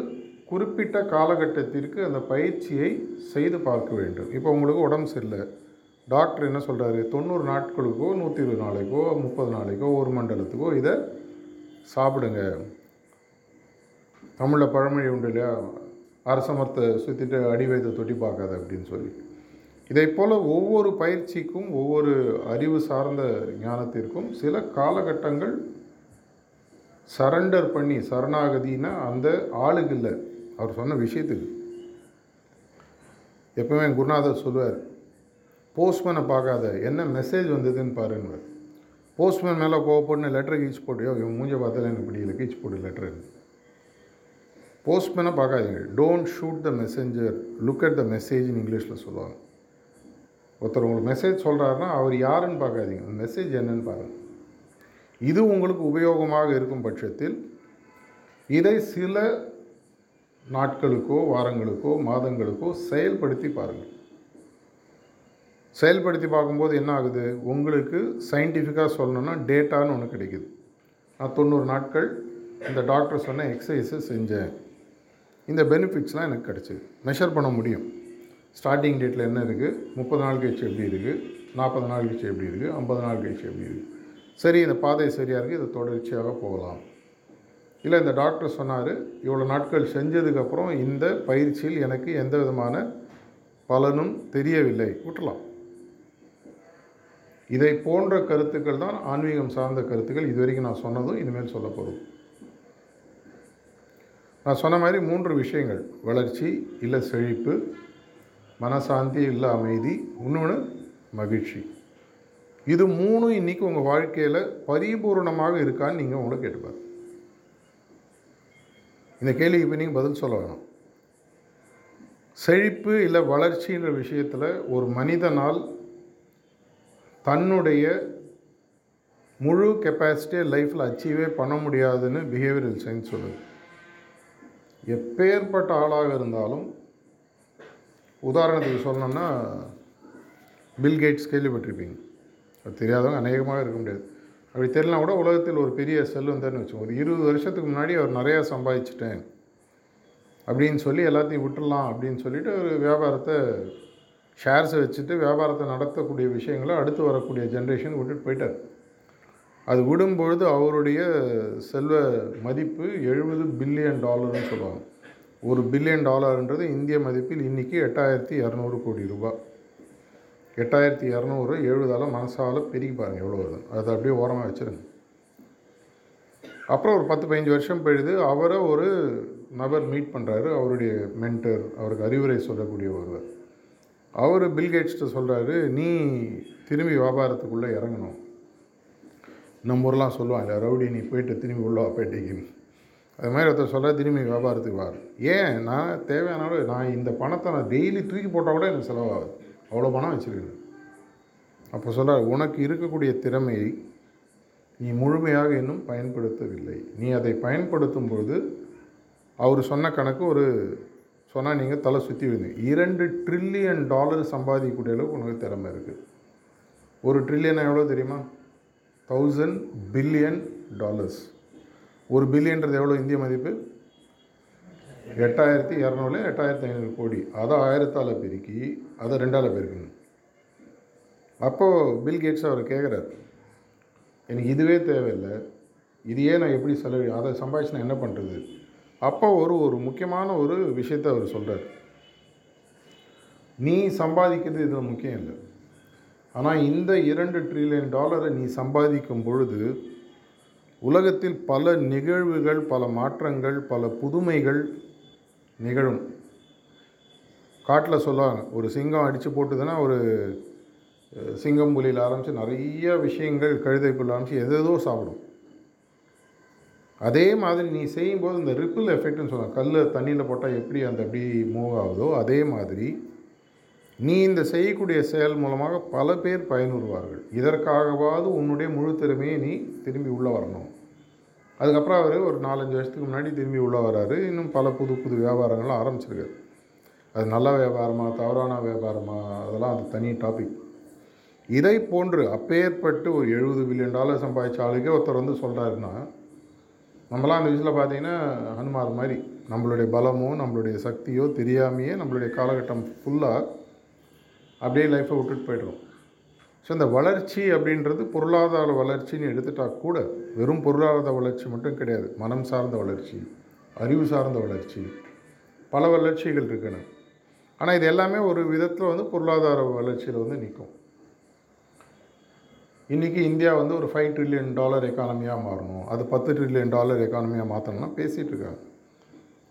குறிப்பிட்ட காலகட்டத்திற்கு அந்த பயிற்சியை செய்து பார்க்க வேண்டும். இப்போ உங்களுக்கு உடம்பு சரியில்லை. டாக்டர் என்ன சொல்கிறாரு தொண்ணூறு நாட்களுக்கோ நூற்றி இருபது நாளைக்கோ முப்பது நாளைக்கோ ஒரு மண்டலத்துக்கோ இதை சாப்பிடுங்க. தமிழில் பழமொழி உண்டு இல்லையா? அரசமரத்தை சுற்றிட்டு அடி வயதை தொட்டி பார்க்காத அப்படின்னு சொல்லி. இதைப்போல் போல் ஒவ்வொரு பயிற்சிக்கும் ஒவ்வொரு அறிவு சார்ந்த ஞானத்திற்கும் சில காலகட்டங்கள் சரண்டர் பண்ணி சரணாகதினா அந்த ஆளுக்கு இல்லை அவர் சொன்ன விஷயத்துக்கு. எப்பவுமே குருநாதர் சொல்லுவார் போஸ்ட்மேனை பார்க்காத என்ன மெசேஜ் வந்ததுன்னு பாருங்க போஸ்ட்மேன் மேலே கோவப்படணும் லெட்டர் கீச்சு போட்டியோ இவன் மூஞ்ச பார்த்தால எனக்கு பிடிக்கல கீச்சு போட்டு லெட்டர் போஸ்ட்மேனை பார்க்காதீங்க don't shoot the messenger look at the மெசேஜ்னு இங்கிலீஷில் சொல்லுவாங்க. ஒருத்தர் உங்களுக்கு மெசேஜ் சொல்கிறாருன்னா அவர் யாருன்னு பார்க்காதீங்க. அந்த மெசேஜ் என்னன்னு பாருங்கள் இது உங்களுக்கு உபயோகமாக இருக்கும் பட்சத்தில் இதை சில நாட்களுக்கோ வாரங்களுக்கோ மாதங்களுக்கோ செயல்படுத்தி பாருங்கள். செயல்படுத்தி பார்க்கும்போது என்ன ஆகுது? உங்களுக்கு சயின்டிஃபிக்காக சொல்லணும்னா டேட்டான்னு ஒன்று கிடைக்குது. நான் தொண்ணூறு நாட்கள் இந்த டாக்டர் சொன்ன எக்ஸசைஸை செஞ்சேன். இந்த பெனிஃபிட்ஸ்லாம் எனக்கு கிடச்சிது மெஷர் பண்ண முடியும். ஸ்டார்டிங் டேட்டில் என்ன இருக்குது முப்பது நாள் கழிச்சு எப்படி இருக்குது நாற்பது நாள் கழிச்சு எப்படி இருக்குது ஐம்பது நாள் கழிச்சு எப்படி இருக்குது சரி இந்த பாதை சரியாக இருக்குது இதை தொடர்ச்சியாக போகலாம். இல்லை இந்த டாக்டர் சொன்னார் இவ்வளோ நாட்கள் செஞ்சதுக்கப்புறம் இந்த பயிற்சியில் எனக்கு எந்த விதமான பலனும் தெரியவில்லை. விட்டுலாம் இதை போன்ற கருத்துக்கள் தான் ஆன்மீகம் சார்ந்த கருத்துக்கள். இது வரைக்கும் நான் சொன்னதும் இனிமேல் சொல்ல நான் சொன்ன மாதிரி மூன்று விஷயங்கள். வளர்ச்சி இல்லை செழிப்பு மனசாந்தி இல்லை அமைதி இன்னொன்று மகிழ்ச்சி. இது மூணும் இன்றைக்கி உங்கள் வாழ்க்கையில் பரிபூர்ணமாக இருக்கான்னு நீங்கள் உங்களை கேட்டுப்பார் இந்த கேள்விக்கு இப்போ நீங்கள் பதில் சொல்ல வேணும். செழிப்பு இல்லை வளர்ச்சின்ற விஷயத்தில் ஒரு மனிதனால் தன்னுடைய முழு கெப்பாசிட்டியை லைஃப்பில் அச்சீவே பண்ண முடியாதுன்னு பிஹேவியரல் சயின்ஸ் சொல்லுது. எப்பேற்பட்ட ஆளாக இருந்தாலும் உதாரணத்துக்கு சொல்லணும்னா பில் கேட்ஸ் கேள்விப்பட்டிருப்பீங்க. அது தெரியாதவங்க அநேகமாக இருக்க முடியாது. அப்படி தெரியலாம் கூட உலகத்தில் ஒரு பெரிய செல்வந்தர்னு வச்சுக்கோங்க. ஒரு இருபது வருஷத்துக்கு முன்னாடி அவர் நிறையா சம்பாதிச்சிட்டேன். அப்படின்னு சொல்லி எல்லாத்தையும் விட்டுடலாம் அப்படின்னு சொல்லிட்டு ஒரு வியாபாரத்தை ஷேர்ஸை வச்சுட்டு வியாபாரத்தை நடத்தக்கூடிய விஷயங்களை அடுத்து வரக்கூடிய ஜென்ரேஷன் விட்டுட்டு போயிட்டார். அது விடும்பொழுது அவருடைய செல்வ மதிப்பு எழுபது பில்லியன் டாலர்னு சொல்லுவாங்க. ஒரு பில்லியன் டாலர்ன்றது இந்திய மதிப்பில் இன்றைக்கி எட்டாயிரத்தி இரநூறு கோடி ரூபாய் எட்டாயிரத்தி இரநூறு எழுபதால் மனசால் பெருகி பாருங்கள் எவ்வளோ வருது. அதை அப்படியே ஓரமாக வச்சுருங்க. அப்புறம் ஒரு பத்து பதினஞ்சு வருஷம் போயிடுது அவரை ஒரு நபர் மீட் பண்ணுறாரு அவருடைய மென்டர் அவருக்கு அறிவுரை சொல்லக்கூடிய ஒருவர். அவர் பில்கேட்ஸ்ட்டு சொல்கிறாரு நீ திரும்பி வியாபாரத்துக்குள்ளே இறங்கணும். நம்ம ஊரெலாம் சொல்லுவாங்க ரவுடி நீ போயிட்டு திரும்பி உள்ளவா பேட்டைக்கு. அது மாதிரி ஒருத்தர் சொல்ல திரும்பி வியாபாரத்துக்கு வார். ஏன்? நான் தேவையான அளவு நான் இந்த பணத்தை நான் டெய்லி தூக்கி போட்டால் கூட எனக்கு செலவாகுது. அவ்வளோ பணம் வச்சுருக்கேன். அப்போ சொல்ல உனக்கு இருக்கக்கூடிய திறமையை நீ முழுமையாக இன்னும் பயன்படுத்தவில்லை. நீ அதை பயன்படுத்தும் பொழுது அவர் சொன்ன கணக்கு ஒரு சொன்னால் நீங்கள் தலை சுற்றி விடுங்க இரண்டு ட்ரில்லியன் டாலர் சம்பாதிக்கக்கூடிய அளவுக்கு உனக்கு திறமை இருக்குது ஒரு ட்ரில்லியன் எவ்வளோ தெரியுமா? தௌசண்ட் பில்லியன் டாலர்ஸ் ஒரு பில்லியன்றது எவ்வளோ இந்திய மதிப்பு? எட்டாயிரத்தி இரநூறுல எட்டாயிரத்தி ஐநூறு கோடி. அதை ஆயிரத்தால் பெருக்கி அதை ரெண்டால் பெருக்கணும். அப்போது பில் கேட்ஸ் அவர் கேட்குறாரு எனக்கு இதுவே தேவையில்லை. இதையே நான் எப்படி செலவு அதை சம்பாதிச்சு நான் என்ன பண்ணுறது அப்போ ஒரு ஒரு முக்கியமான ஒரு விஷயத்தை அவர் சொல்கிறார் நீ சம்பாதிக்கிறது இதில் முக்கியம் இல்லை. ஆனால் இந்த இரண்டு ட்ரில்லியன் டாலரை நீ சம்பாதிக்கும் பொழுது உலகத்தில் பல நிகழ்வுகள் பல மாற்றங்கள் பல புதுமைகள் நிகழும். காட்டில் சொல்லுவாங்க ஒரு சிங்கம் அடித்து போட்டுதுன்னா ஒரு சிங்கம் புலியில் ஆரம்பித்து நிறைய விஷயங்கள் கழுதை புல் ஆரம்பித்து எதேதோ சாப்பிடும். அதே மாதிரி நீ செய்யும்போது இந்த ரிப்பிள் எஃபெக்ட்னு சொல்லுவாங்க கல் தண்ணியில் போட்டால் எப்படி அந்த எப்படி மூவ் ஆகுதோ அதே மாதிரி நீ இந்த செய்யக்கூடிய செயல் மூலமாக பல பேர் பயனுறுவார்கள். இதற்காகவாவது உன்னுடைய முழு திறமையை நீ திரும்பி உள்ளே வரணும். அதுக்கப்புறம் அவர் ஒரு நாலஞ்சு வருஷத்துக்கு முன்னாடி திரும்பி உள்ளே வராரு. இன்னும் பல புது புது வியாபாரங்கள்லாம் ஆரம்பிச்சிருக்காரு. அது நல்ல வியாபாரமா தவறான வியாபாரமா அதெல்லாம் அது தனி டாபிக் இதை போன்று அப்பேற்பட்டு ஒரு எழுபது பில்லியன் டாலர் சம்பாதிச்ச ஆளுக்கே ஒருத்தர் வந்து சொல்கிறாருன்னா நம்மளாம் அந்த விஷயத்தில் பார்த்தீங்கன்னா ஹனுமார் மாதிரி நம்மளுடைய பலமோ நம்மளுடைய சக்தியோ தெரியாமையே நம்மளுடைய காலகட்டம் ஃபுல்லாக அப்படியே லைஃப்பை விட்டுட்டு போய்டுறோம். ஸோ இந்த வளர்ச்சி அப்படின்றது பொருளாதார வளர்ச்சின்னு எடுத்துட்டா கூட வெறும் பொருளாதார வளர்ச்சி மட்டும் கிடையாது. மனம் சார்ந்த வளர்ச்சி அறிவு சார்ந்த வளர்ச்சி பல வளர்ச்சிகள் இருக்குன்னு. ஆனால் இது எல்லாமே ஒரு விதத்தில் வந்து பொருளாதார வளர்ச்சியில் வந்து நிற்கும் இன்றைக்கி இந்தியா வந்து ஒரு ஃபைவ் ட்ரில்லியன் டாலர் எக்கானமியாக மாறணும். அது பத்து ட்ரில்லியன் டாலர் எக்கானமியாக மாற்றணும்னா பேசிகிட்டு இருக்காங்க.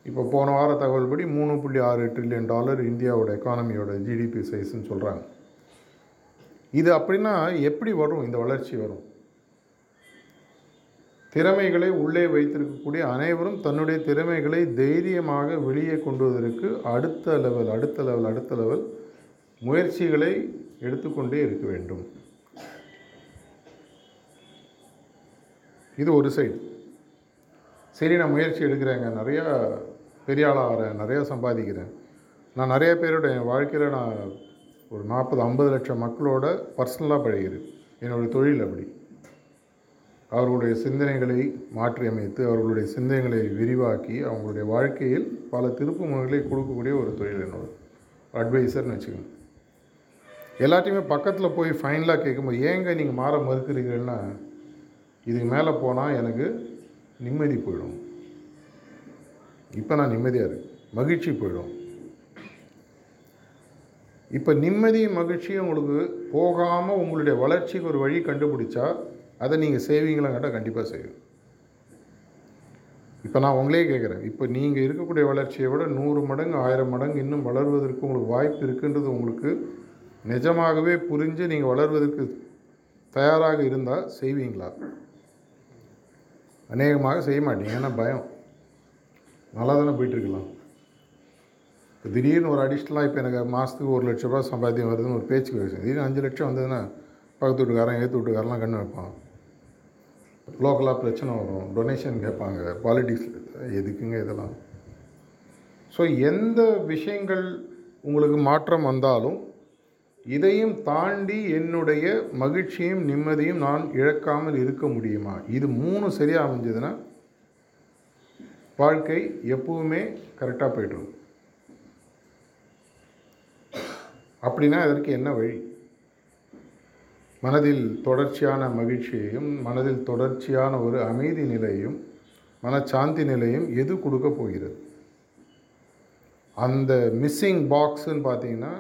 இப்போ போன வார தகவல் படி மூணு புள்ளி ஆறு ட்ரில்லியன் டாலர் இந்தியாவோட எக்கானமியோட ஜிடிபி சைஸ்ன்னு சொல்கிறாங்க இது அப்படின்னா எப்படி வரும்? இந்த வளர்ச்சி வரும். திறமைகளை உள்ளே வைத்திருக்கக்கூடிய அனைவரும் தன்னுடைய திறமைகளை தைரியமாக வெளியே கொண்டு வருவதற்கு அடுத்த லெவல் அடுத்த லெவல் அடுத்த லெவல் முயற்சிகளை எடுத்துக்கொண்டே இருக்க வேண்டும். இது ஒரு சைடு சரி நான் முயற்சி எடுக்கிறேங்க. நிறையா பெரிய ஆளாக வரேன் நிறையா சம்பாதிக்கிறேன். நான் நிறைய பேரோட என் வாழ்க்கையில் நான் ஒரு நாற்பது ஐம்பது லட்சம் மக்களோட பர்சனலாக பழகிறேன். என்னுடைய தொழில் அப்படி. அவர்களுடைய சிந்தனைகளை மாற்றியமைத்து அவர்களுடைய சிந்தனைகளை விரிவாக்கி அவங்களுடைய வாழ்க்கையில் பல திருப்பு முறைகளை கொடுக்கக்கூடிய ஒரு தொழில் என்னோட அட்வைசர்னு வச்சுக்கோங்க. எல்லாத்தையுமே பக்கத்தில் போய் ஃபைனலாக கேட்கும்போது ஏங்க நீங்கள் மாற மறுக்கிறீர்கள்னா இதுக்கு மேலே போனால் எனக்கு நிம்மதி போயிடும். இப்போ நான் நிம்மதியாக இருக்கு மகிழ்ச்சி போயிடும். இப்போ நிம்மதியும் மகிழ்ச்சியும் உங்களுக்கு போகாமல் உங்களுடைய வளர்ச்சிக்கு ஒரு வழி கண்டுபிடிச்சா அதை நீங்கள் செய்வீங்களா கேட்டால் கண்டிப்பாக செய்யும். இப்போ நான் உங்களே கேட்குறேன் இப்போ நீங்கள் இருக்கக்கூடிய வளர்ச்சியை விட நூறு மடங்கு ஆயிரம் மடங்கு இன்னும் வளர்வதற்கு உங்களுக்கு வாய்ப்பு இருக்குன்றது உங்களுக்கு நிஜமாகவே புரிஞ்சு நீங்கள் வளர்வதற்கு தயாராக இருந்தால் செய்வீங்களா? அநேகமாக செய்ய மாட்டீங்க. ஏன்னா பயம். நல்லா தானே போயிட்டுருக்கலாம். இப்போ திடீர்னு ஒரு அடிஷ்னலாக இப்போ எனக்கு மாதத்துக்கு ஒரு லட்ச ரூபா சம்பாத்தியம் வருதுன்னு ஒரு பேச்சுக்கு வச்சு திடீர்னு அஞ்சு லட்சம் வந்ததுன்னா பக்கத்து வீட்டுக்காரன் ஏற்று வீட்டுக்காரெலாம் கண்ணு வைப்பான். லோக்கலாக பிரச்சனை வரும். டொனேஷன் கேட்பாங்க. பாலிட்டிக்ஸ் எதுக்குங்க இதெல்லாம்? ஸோ எந்த விஷயங்கள் உங்களுக்கு மாற்றம் வந்தாலும் இதையும் தாண்டி என்னுடைய மகிழ்ச்சியும் நிம்மதியும் நான் இழக்காமல் இருக்க முடியுமா? இது மூணு சரியாக அமைஞ்சதுன்னா வாழ்க்கை எப்பவுமே கரெக்டாக போய்ட்டுருக்கும் அப்படின்னா அதற்கு என்ன வழி? மனதில் தொடர்ச்சியான மகிழ்ச்சியையும் மனதில் தொடர்ச்சியான ஒரு அமைதி நிலையும் மனச்சாந்தி நிலையும் எது கொடுக்க போகிறது? அந்த மிஸ்ஸிங் பாக்ஸுன்னு பார்த்தீங்கன்னா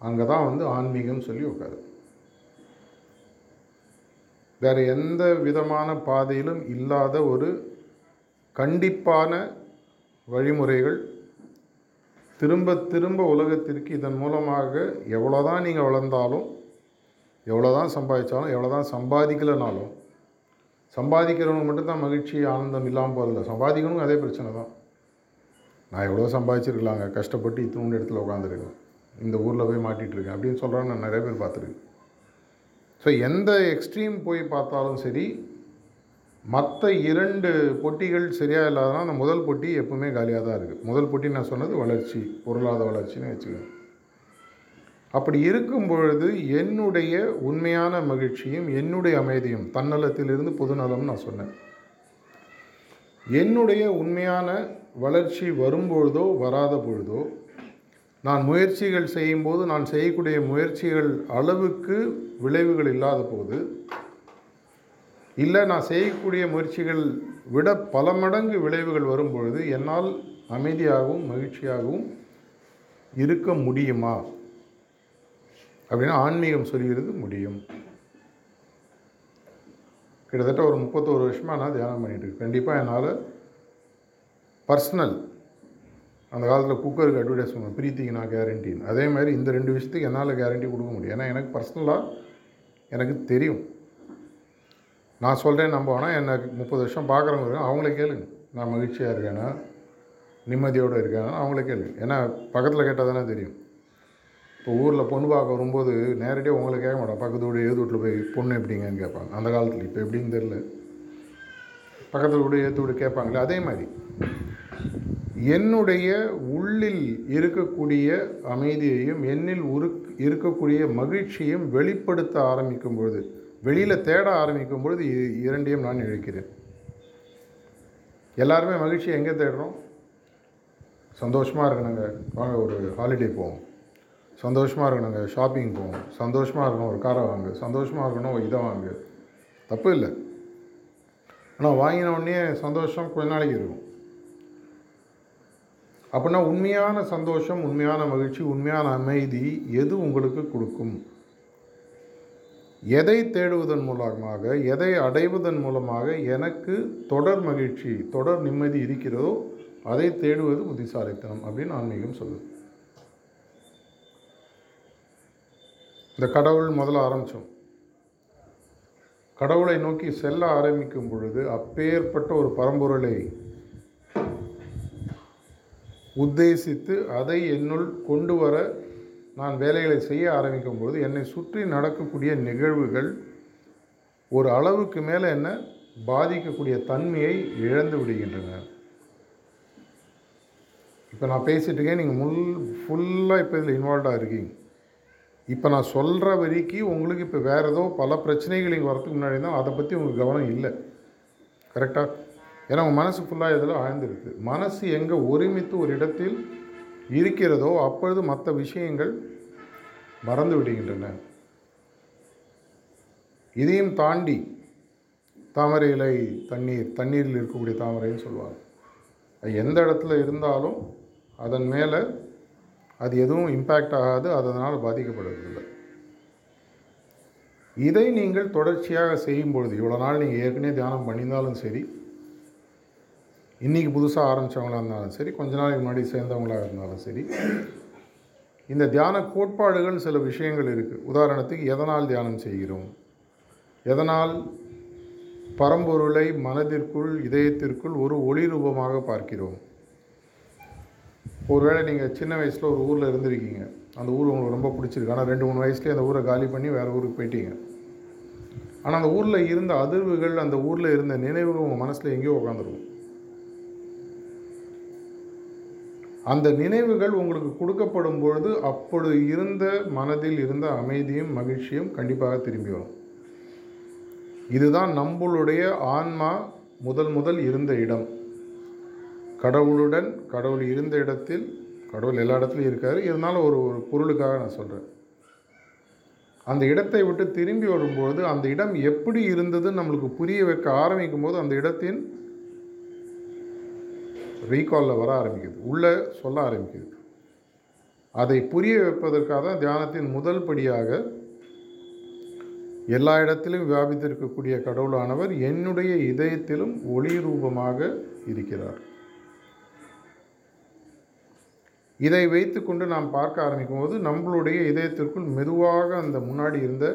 அங்கே தான் வந்து ஆன்மீகம் சொல்லி உட்காரு வேறு எந்த விதமான பாதையிலும் இல்லாத ஒரு கண்டிப்பான வழிமுறைகள். திரும்ப திரும்ப உலகத்திற்கு இதன் மூலமாக எவ்வளோதான் நீங்கள் வளர்ந்தாலும் எவ்வளோதான் சம்பாதிச்சாலும் எவ்வளோதான் சம்பாதிக்கலைனாலும் சம்பாதிக்கிறவங்க மட்டும்தான் மகிழ்ச்சி ஆனந்தம் இல்லாமல் போகிறதில்ல சம்பாதிக்கணும் அதே பிரச்சனை தான். நான் எவ்வளோ சம்பாதிச்சிருக்கலாங்க. கஷ்டப்பட்டு இத்தூண்டு இடத்துல உட்காந்துருக்கேன் இந்த ஊரில் போய் மாட்டிகிட்டு இருக்கேன். அப்படின்னு சொல்கிறாங்க நான் நிறைய பேர் பார்த்துருக்கேன். ஸோ எந்த எக்ஸ்ட்ரீம் போய் பார்த்தாலும் சரி மற்ற இரண்டு பொட்டிகள் சரியாக இல்லாதனா அந்த முதல் பொட்டி எப்பவுமே காலியாக தான் இருக்குது முதல் பொட்டி நான் சொன்னது வளர்ச்சி பொருளாதார வளர்ச்சின்னு வச்சுக்கோங்க. அப்படி இருக்கும் பொழுது என்னுடைய உண்மையான மகிழ்ச்சியும் என்னுடைய அமைதியும் தன்னலத்திலிருந்து பொதுநலம் நான் சொன்னேன். என்னுடைய உண்மையான வளர்ச்சி வரும்பொழுதோ வராத பொழுதோ நான் முயற்சிகள் செய்யும்போது நான் செய்யக்கூடிய முயற்சிகள் அளவுக்கு விளைவுகள் இல்லாத போது இல்லை நான் செய்யக்கூடிய முயற்சிகள் விட பல மடங்கு விளைவுகள் வரும்பொழுது என்னால் அமைதியாகவும் மகிழ்ச்சியாகவும் இருக்க முடியுமா? அப்படின்னா ஆன்மீகம் சொல்கிறது முடியும். கிட்டத்தட்ட ஒரு முப்பத்தோரு வருஷமாக நான் தியானம் பண்ணிகிட்டு இருக்கேன். கண்டிப்பாக என்னால் பர்சனல் அந்த காலத்தில் குக்கருக்கு அட்வர்டைஸ் பண்ணுவேன் பிரீத்திக்கு நான் கேரண்டின்னு அதே மாதிரி இந்த ரெண்டு விஷயத்துக்கு என்னால் கேரண்டி கொடுக்க முடியும். ஏன்னா எனக்கு பர்சனலாக எனக்கு தெரியும். நான் சொல்கிறேன் நம்புவானா? என்னை முப்பது வருஷம் பார்க்குறவங்க இருக்காங்க அவங்கள கேளுங்க. நான் மகிழ்ச்சியாக இருக்கேனா? நிம்மதியோடு இருக்கேனா? அவங்கள கேளுங்க. ஏன்னா பக்கத்தில் கேட்டால் தானே தெரியும். இப்போ ஊரில் பொண்ணு பார்க்க வரும்போது நேரடியாக உங்களை கேட்க மாட்டோம் பக்கத்து வீடு ஏது வீட்டில் போய் பொண்ணு எப்படிங்கன்னு கேட்பாங்க. அந்த காலத்தில் இப்போ எப்படின்னு தெரில பக்கத்தில் வீடு ஏற்று வீடு கேட்பாங்களே அதே மாதிரி. என்னுடைய உள்ளில் இருக்கக்கூடிய அமைதியையும் என்னில் உரு இருக்கக்கூடிய மகிழ்ச்சியும் வெளிப்படுத்த ஆரம்பிக்கும் பொழுது வெளியில் தேட ஆரம்பிக்கும் பொழுது இரண்டையும் நான் இழைக்கிறேன். எல்லாருமே மகிழ்ச்சி எங்கே தேடுறோம்? சந்தோஷமாக இருக்கணுங்க. வாங்க ஒரு ஹாலிடே போவோம். சந்தோஷமாக இருக்கணுங்க. ஷாப்பிங் போவோம். சந்தோஷமாக இருக்கணும் ஒரு காரை வாங்கு. சந்தோஷமாக இருக்கணும் ஒரு இதை வாங்கு. தப்பு இல்லை. ஆனால் வாங்கின உடனே சந்தோஷம் கொஞ்ச நாளைக்கு இருக்கும். அப்படின்னா உண்மையான சந்தோஷம் உண்மையான மகிழ்ச்சி உண்மையான அமைதி எது உங்களுக்கு கொடுக்கும்? எதை தேடுவதன் மூலமாக எதை அடைவதன் மூலமாக எனக்கு தொடர் மகிழ்ச்சி தொடர் நிம்மதி இருக்கிறதோ அதை தேடுவது புத்திசாலித்தனம் அப்படின்னு ஆன்மீகம் சொல்லுது. இந்த கடவுள் முதல்ல ஆரம்பித்தோம் கடவுளை நோக்கி செல்ல ஆரம்பிக்கும் பொழுது அப்பேற்பட்ட ஒரு பரம்பொருளை உத்தேசித்து அதை என்னுள் கொண்டு வர நான் வேலைகளை செய்ய ஆரம்பிக்கும் போது என்னை சுற்றி நடக்கக்கூடிய நிகழ்வுகள் ஒரு அளவுக்கு மேலே என்ன? பாதிக்கக்கூடிய தன்மையை இழந்து விடுகின்றன. இப்போ நான் பேசிகிட்டு இருக்கேன். நீங்கள் முல் ஃபுல்லாக இப்போ இதில் இன்வால்வ்டாக இருக்கீங்க. இப்போ நான் சொல்கிற வரைக்கும் உங்களுக்கு இப்போ வேறு ஏதோ பல பிரச்சனைகள் இங்கே வரதுக்கு முன்னாடி தான் அதை பற்றி உங்களுக்கு கவனம் இல்லை. கரெக்டாக ஏன்னா உங்கள் மனசு ஃபுல்லாக இதில் ஆழ்ந்துருக்கு. மனசு எங்கே ஒருமித்து ஒரு இடத்தில் இருக்கிறதோ அப்பொழுது மற்ற விஷயங்கள் மறந்து விடுகின்றன. இதையும் தாண்டி தாமரை இலை தண்ணீர் தண்ணீரில் இருக்கக்கூடிய தாமரைன்னு சொல்லுவாங்க. அது எந்த இடத்துல இருந்தாலும் அதன் மேலே அது எதுவும் இம்பேக்ட் ஆகாது அதனால் பாதிக்கப்படுவதில்லை. இதை நீங்கள் தொடர்ச்சியாக செய்யும் பொழுது இவ்வளோ நாள் நீங்கள் ஏற்கனவே தியானம் பண்ணியிருந்தாலும் சரி இன்றைக்கி புதுசாக ஆரம்பித்தவங்களாக இருந்தாலும் சரி கொஞ்ச நாளைக்கு முன்னாடி சேர்ந்தவங்களாக இருந்தாலும் சரி இந்த தியான கோட்பாடுகள் சில விஷயங்கள் இருக்குது உதாரணத்துக்கு எதனால் தியானம் செய்கிறோம்? எதனால் பரம்பொருளை மனதிற்குள் இதயத்திற்குள் ஒரு ஒளி ரூபமாக பார்க்கிறோம்? ஒருவேளை நீங்கள் சின்ன வயசில் ஒரு ஊரில் இருந்திருக்கீங்க. அந்த ஊர் உங்களுக்கு ரொம்ப பிடிச்சிருக்கு. ஆனால் ரெண்டு மூணு வயசுலேயே அந்த ஊரை காலி பண்ணி வேறு ஊருக்கு போயிட்டீங்க. ஆனால் அந்த ஊரில் இருந்த அதிர்வுகள் அந்த ஊரில் இருந்த நினைவுகள் உங்கள் மனசில் எங்கேயோ உட்காந்துருக்கும் அந்த நினைவுகள் உங்களுக்கு கொடுக்கப்படும் பொழுது அப்பொழுது இருந்த மனதில் இருந்த அமைதியும் மகிழ்ச்சியும் கண்டிப்பாக திரும்பி வரும். இதுதான் நம்மளுடைய ஆன்மா முதல் முதல் இருந்த இடம். கடவுளுடன் கடவுள் இருந்த இடத்தில் கடவுள் எல்லா இடத்துலையும் இருக்கார். இருந்தாலும் ஒரு ஒரு பொருளுக்காக நான் சொல்கிறேன் அந்த இடத்தை விட்டு திரும்பி வரும்பொழுது அந்த இடம் எப்படி இருந்ததுன்னு நம்மளுக்கு புரிய வைக்க ஆரம்பிக்கும் போது அந்த இடத்தின் ரீகாலில் வர ஆரம்பிக்குது. உள்ளே சொல்ல ஆரம்பிக்குது. அதை புரிய வைப்பதற்காக தான் தியானத்தின் முதல் படியாக எல்லா இடத்திலும் வியாபித்திருக்கக்கூடிய கடவுளானவர் என்னுடைய இதயத்திலும் ஒளி ரூபமாக இருக்கிறார். இதை வைத்துக்கொண்டு நாம் பார்க்க ஆரம்பிக்கும் போது நம்மளுடைய இதயத்திற்குள் மெதுவாக அந்த முன்னாடி இருந்த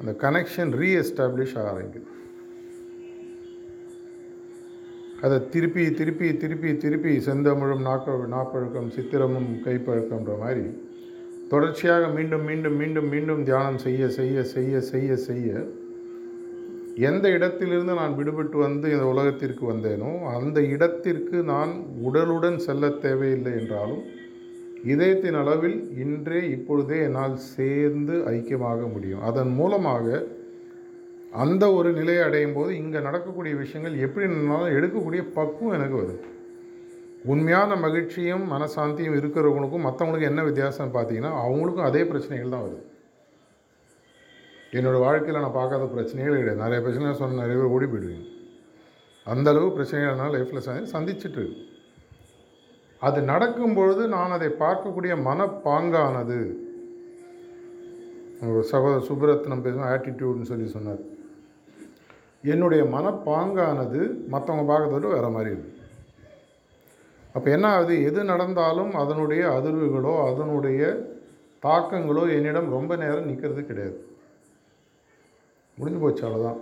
அந்த கனெக்ஷன் ரீஎஸ்டாப்ளிஷ் ஆரம்பிக்குது. அதை திருப்பி திருப்பி திருப்பி திருப்பி செந்தமிழும் நாக்க நாப்பழுக்கம் சித்திரமும் கைப்பழக்கம்ன்ற மாதிரி தொடர்ச்சியாக மீண்டும் மீண்டும் மீண்டும் மீண்டும் தியானம் செய்ய செய்ய செய்ய செய்ய செய்ய எந்த இடத்திலிருந்து நான் விடுபட்டு வந்து இந்த உலகத்திற்கு வந்தேனோ அந்த இடத்திற்கு நான் உடலுடன் செல்ல தேவையில்லை என்றாலும் இதயத்தின் அளவில் இன்றே இப்பொழுதே என்னால் சேர்ந்து ஐக்கியமாக முடியும். அதன் மூலமாக அந்த ஒரு நிலையை அடையும் போது இங்கே நடக்கக்கூடிய விஷயங்கள் எப்படி நின்னாலும் எடுக்கக்கூடிய பக்குவம் எனக்கு வருது. உண்மையான மகிழ்ச்சியும் மனசாந்தியும் இருக்கிறவங்களுக்கும் மற்றவங்களுக்கும் என்ன வித்தியாசம் பார்த்தீங்கன்னா அவங்களுக்கும் அதே பிரச்சனைகள் தான் வருது. என்னோடய வாழ்க்கையில் நான் பார்க்காத பிரச்சனைகள் கிடையாது. நிறைய பிரச்சனைகள் சொன்ன நிறைய பேர் ஓடி போயிடுவீங்க. அந்த அளவு பிரச்சனைகள் நான் லைஃப்பில் சந்தி சந்திச்சுட்டு அது நடக்கும் பொழுது நான் அதை பார்க்கக்கூடிய மனப்பாங்கானது ஒரு சகோதரர் சுப்ரத்னம் பேசும் ஆட்டிடியூட்னு சொல்லி சொன்னார். என்னுடைய மனப்பாங்கானது மற்றவங்க பார்க்கறத வேறு மாதிரி இருக்கு. அப்போ என்ன ஆகுது? எது நடந்தாலும் அதனுடைய அதிர்வுகளோ அதனுடைய தாக்கங்களோ என்னிடம் ரொம்ப நேரம் நிற்கிறது கிடையாது. முடிஞ்சு போச்சு அவ்வளோதான்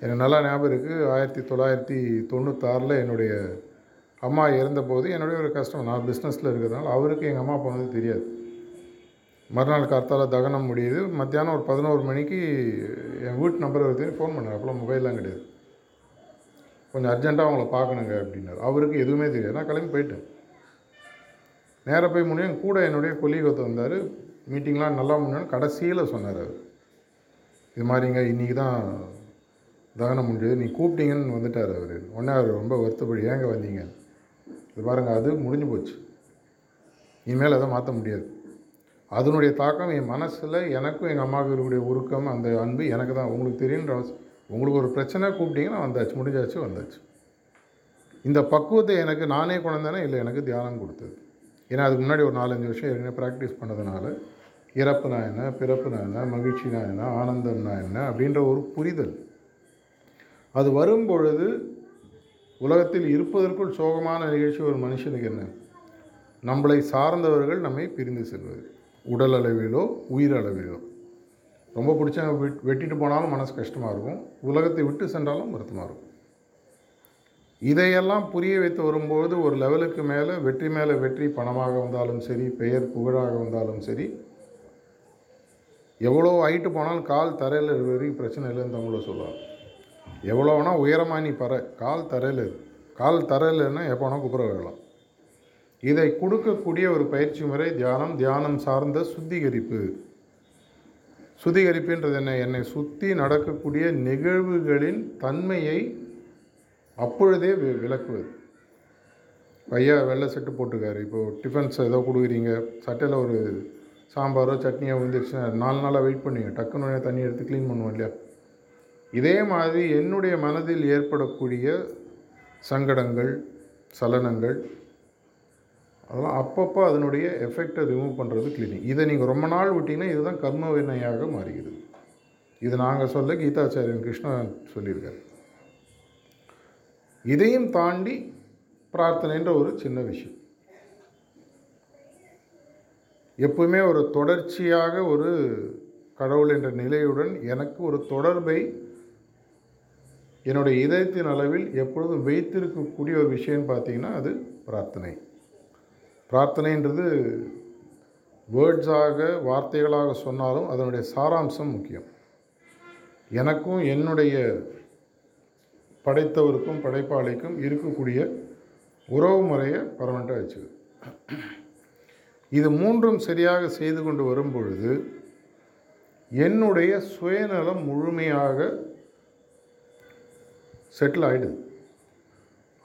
எனக்கு நல்லா ஞாபகம் இருக்குது ஆயிரத்தி தொள்ளாயிரத்தி தொண்ணூத்தாறில் என்னுடைய அம்மா இறந்தபோது என்னுடைய ஒரு கஷ்டம் நான் பிஸ்னஸில் இருக்கிறதுனால அவருக்கு எங்கள் அம்மா போனது தெரியாது. மறுநாள் கார்த்தால தகனம் முடியுது. மத்தியானம் ஒரு பதினோரு மணிக்கு என் வீட்டு நம்பர் வருது ஃபோன் பண்ணார். அப்போலாம் மொபைல்லாம் கிடையாது. கொஞ்சம் அர்ஜென்ட்டாக அவங்கள பார்க்கணுங்க அப்படின்னாரு. அவருக்கு எதுவுமே தெரியாது. நான் கிளம்பி போயிட்டேன். நேராக போய் முடியும். கூட என்னுடைய கொல்லிகத்தை வந்தார். மீட்டிங்லாம் நல்லா முடியும் கடைசியில் சொன்னார் அவர். இது மாதிரிங்க இன்றைக்கி தான் தகனம் முடிஞ்சது. நீ கூப்பிட்டீங்கன்னு வந்துட்டார் அவர். உடனே அவர் ரொம்ப வருத்தப்படி ஏங்க வந்தீங்க? இது பாருங்கள் அது முடிஞ்சு போச்சு. இனிமேல் அதை மாற்ற முடியாது. அதனுடைய தாக்கம் என் மனசில் எனக்கும் எங்கள் அம்மாவுக்கு இருக்கக்கூடிய உருக்கம் அந்த அன்பு எனக்கு தான். உங்களுக்கு தெரியுன்ற அவசியம் உங்களுக்கு ஒரு பிரச்சனை கூப்பிட்டீங்கன்னா வந்தாச்சு முடிஞ்சாச்சு வந்தாச்சு. இந்த பக்குவத்தை எனக்கு நானே கொண்டதானே இல்லை எனக்கு தியானம் கொடுத்தது. ஏன்னா அதுக்கு முன்னாடி ஒரு நாலஞ்சு வருஷம் ஏற்கனவே ப்ராக்டிஸ் பண்ணதுனால இறப்புனா என்ன பிறப்புனா என்ன மகிழ்ச்சினா என்ன ஆனந்தம்னா என்ன அப்படின்ற ஒரு புரிதல். அது வரும் பொழுது உலகத்தில் இருப்பதற்குள் சோகமான நிகழ்ச்சி ஒரு மனுஷனுக்கு என்ன? நம்மளை சார்ந்தவர்கள் நம்மை பிரிந்து செல்வது. உடல் அளவிலோ உயிர் அளவிலோ ரொம்ப பிடிச்ச வெட்டிட்டு போனாலும் மனசு கஷ்டமாக இருக்கும். உலகத்தை விட்டு சென்றாலும் வருத்தமாக இருக்கும். இதையெல்லாம் புரிய வைத்து வரும்போது ஒரு லெவலுக்கு மேலே வெற்றி மேலே வெற்றி பணமாக வந்தாலும் சரி பெயர் புகழாக வந்தாலும் சரி எவ்வளோ ஹைட்டு போனாலும் கால் தரையில் வரைக்கும் பிரச்சனை இல்லைன்னு தமிழில் சொல்லுவாங்க. எவ்வளோ வேணால் உயரமாக நீ பற கால் தரையில் இரு. கால் தரையில்னா எப்போ வேணால் குப்புற விழலாம் இதை கொடுக்கக்கூடிய ஒரு பயிற்சி முறை தியானம் தியானம் சார்ந்த சுத்திகரிப்பு. சுத்திகரிப்புன்றது என்ன? என்னை சுற்றி நடக்கக்கூடிய நிகழ்வுகளின் தன்மையை அப்பொழுதே வி- விளக்குவது. ஐயா வெள்ளை செட்டு போட்டுக்காரு இப்போது டிஃபன்ஸ் ஏதோ கொடுக்குறீங்க. சட்டையில் ஒரு சாம்பாரோ சட்னியோ விழுந்துருச்சுன்னா நாலு நாளாக வெயிட் பண்ணுங்க. டக்குன்னு தண்ணி எடுத்து க்ளீன் பண்ணுவோம் இல்லையா? இதே மாதிரி என்னுடைய மனதில் ஏற்படக்கூடிய சங்கடங்கள் சலனங்கள் அதெல்லாம் அப்பப்போ அதனுடைய எஃபெக்டை ரிமூவ் பண்ணுறது கிளீனிங் இதை நீங்கள் ரொம்ப நாள் விட்டிங்கன்னா இதுதான் கர்ம வினையாக மாறுகிறது. இது நாங்கள் சொல்ல கீதாச்சாரியன் கிருஷ்ணா சொல்லியிருக்காரு. இதையும் தாண்டி பிரார்த்தனைன்ற ஒரு சின்ன விஷயம். எப்பவுமே ஒரு தொடர்ச்சியாக ஒரு கடவுள் என்ற நிலையுடன் எனக்கு ஒரு தொடர்பை என்னுடைய இதயத்தின் அளவில் எப்பொழுதும் வைத்திருக்கக்கூடிய ஒரு விஷயம்னு பார்த்தீங்கன்னா அது பிரார்த்தனை. பிரார்த்தனைன்றது வேர்ட்ஸாக வார்த்தைகளாக சொன்னாலும் அதனுடைய சாராம்சம் முக்கியம். எனக்கும் என்னுடைய படைத்தவருக்கும் படைப்பாளிக்கும் இருக்கக்கூடிய உறவு முறையை பர்மனெண்ட்டாக வச்சுது இது மூன்றும் சரியாக செய்து கொண்டு வரும் பொழுது என்னுடைய சுயநலம் முழுமையாக செட்டில் ஆகிடுது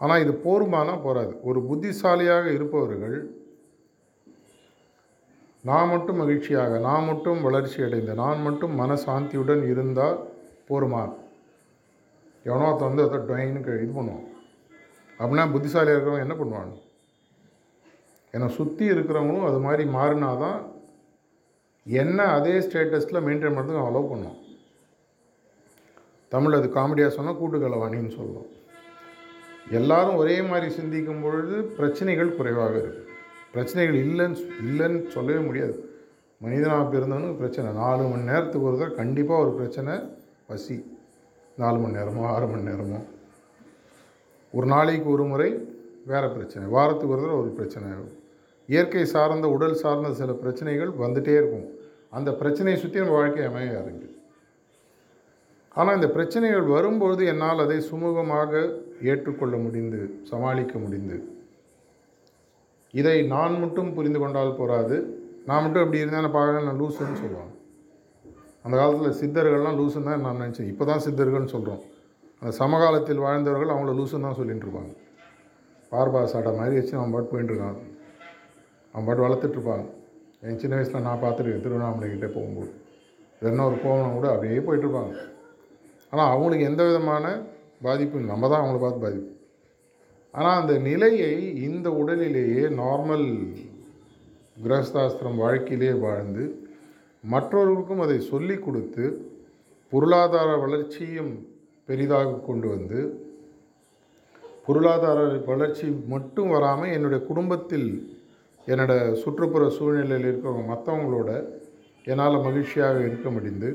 ஆனால் இது போருமானால் போராது ஒரு புத்திசாலியாக இருப்பவர்கள் நான் மட்டும் மகிழ்ச்சியாக நான் மட்டும் வளர்ச்சி அடைந்த நான் மட்டும் மனசாந்தியுடன் இருந்தால் போருமா? எவனோ ஒருத்தன் வந்து அதை டொயின்னு இது பண்ணுவான். அப்படின்னா புத்திசாலியாக இருக்கிறவங்க என்ன பண்ணுவாங்க என்னை சுற்றி இருக்கிறவங்களும் அது மாதிரி மாறினா தான் என்ன அதே ஸ்டேட்டஸில் மெயின்டைன் பண்ணுறதுக்கு அவன் அலோவ் பண்ணுவான். தமிழ் அது காமெடியாக சொன்னால் கூட்டுக்கலவாணின்னு சொல்லுவோம் எல்லாரும் ஒரே மாதிரி சிந்திக்கும் பொழுது பிரச்சனைகள் குறைவாக இருக்குது பிரச்சனைகள் இல்லைன்னு இல்லைன்னு சொல்லவே முடியாது. மனிதனாக பிறந்தவனுக்கு பிரச்சனை. நாலு மணி நேரத்துக்கு ஒரு தடவை கண்டிப்பாக ஒரு பிரச்சனை பசி. நாலு மணி நேரமோ ஆறு மணி நேரமோ. ஒரு நாளைக்கு ஒரு முறை வேறு பிரச்சனை. வாரத்துக்கு ஒரு தடவை ஒரு பிரச்சனை. இயற்கை சார்ந்த உடல் சார்ந்த சில பிரச்சனைகள் வந்துகிட்டே இருக்கும். அந்த பிரச்சனையை சுற்றி நம்ம வாழ்க்கை அமைய ஆரம்பிக்குது. ஆனால் இந்த பிரச்சனைகள் வரும்பொழுது என்னால் அதை சுமூகமாக ஏற்றுக்கொள்ள முடிந்து சமாளிக்க முடிந்து இதை நான் மட்டும் புரிந்து கொண்டால் போராது. நான் மட்டும் அப்படி இருந்தேன் பார்க்க நான் லூசுன்னு சொல்லுவாங்க அந்த காலத்தில் சித்தர்கள்லாம் லூசுன்னு தான் நான் நினச்சேன். இப்போ தான் சித்தர்கள்னு சொல்கிறோம் அந்த சமகாலத்தில் வாழ்ந்தவர்கள் அவங்கள லூசுன்னு தான் சொல்லிகிட்டு இருப்பாங்க. பார்பா சாட்டை மாதிரி வச்சு அவன் பாட்டு போயிட்டுருக்கான் அவன் பாட்டு வளர்த்துட்ருப்பாங்க என் சின்ன வயசில் நான் பார்த்துருக்கேன். திருவண்ணாமலை கிட்டே போகும்போது. என்ன ஒரு கோவம் கூட அப்படியே போயிட்டுருப்பாங்க ஆனால் அவங்களுக்கு எந்த விதமான பாதிப்பும் நம்ம தான் அவங்கள பார்த்து பாதிப்பு ஆனால் அந்த நிலையை இந்த உடலிலேயே நார்மல் கிரகஸ்தாஸ்திரம் வாழ்க்கையிலேயே வாழ்ந்து மற்றவர்களுக்கும் அதை சொல்லிக் கொடுத்து பொருளாதார வளர்ச்சியும் பெரிதாக கொண்டு வந்து பொருளாதார வளர்ச்சி மட்டும் வராமல் என்னுடைய குடும்பத்தில் என்னோட சுற்றுப்புற சூழ்நிலையில் இருக்கிறவங்க மற்றவங்களோட என்னால் மகிழ்ச்சியாக இருக்க முடிந்து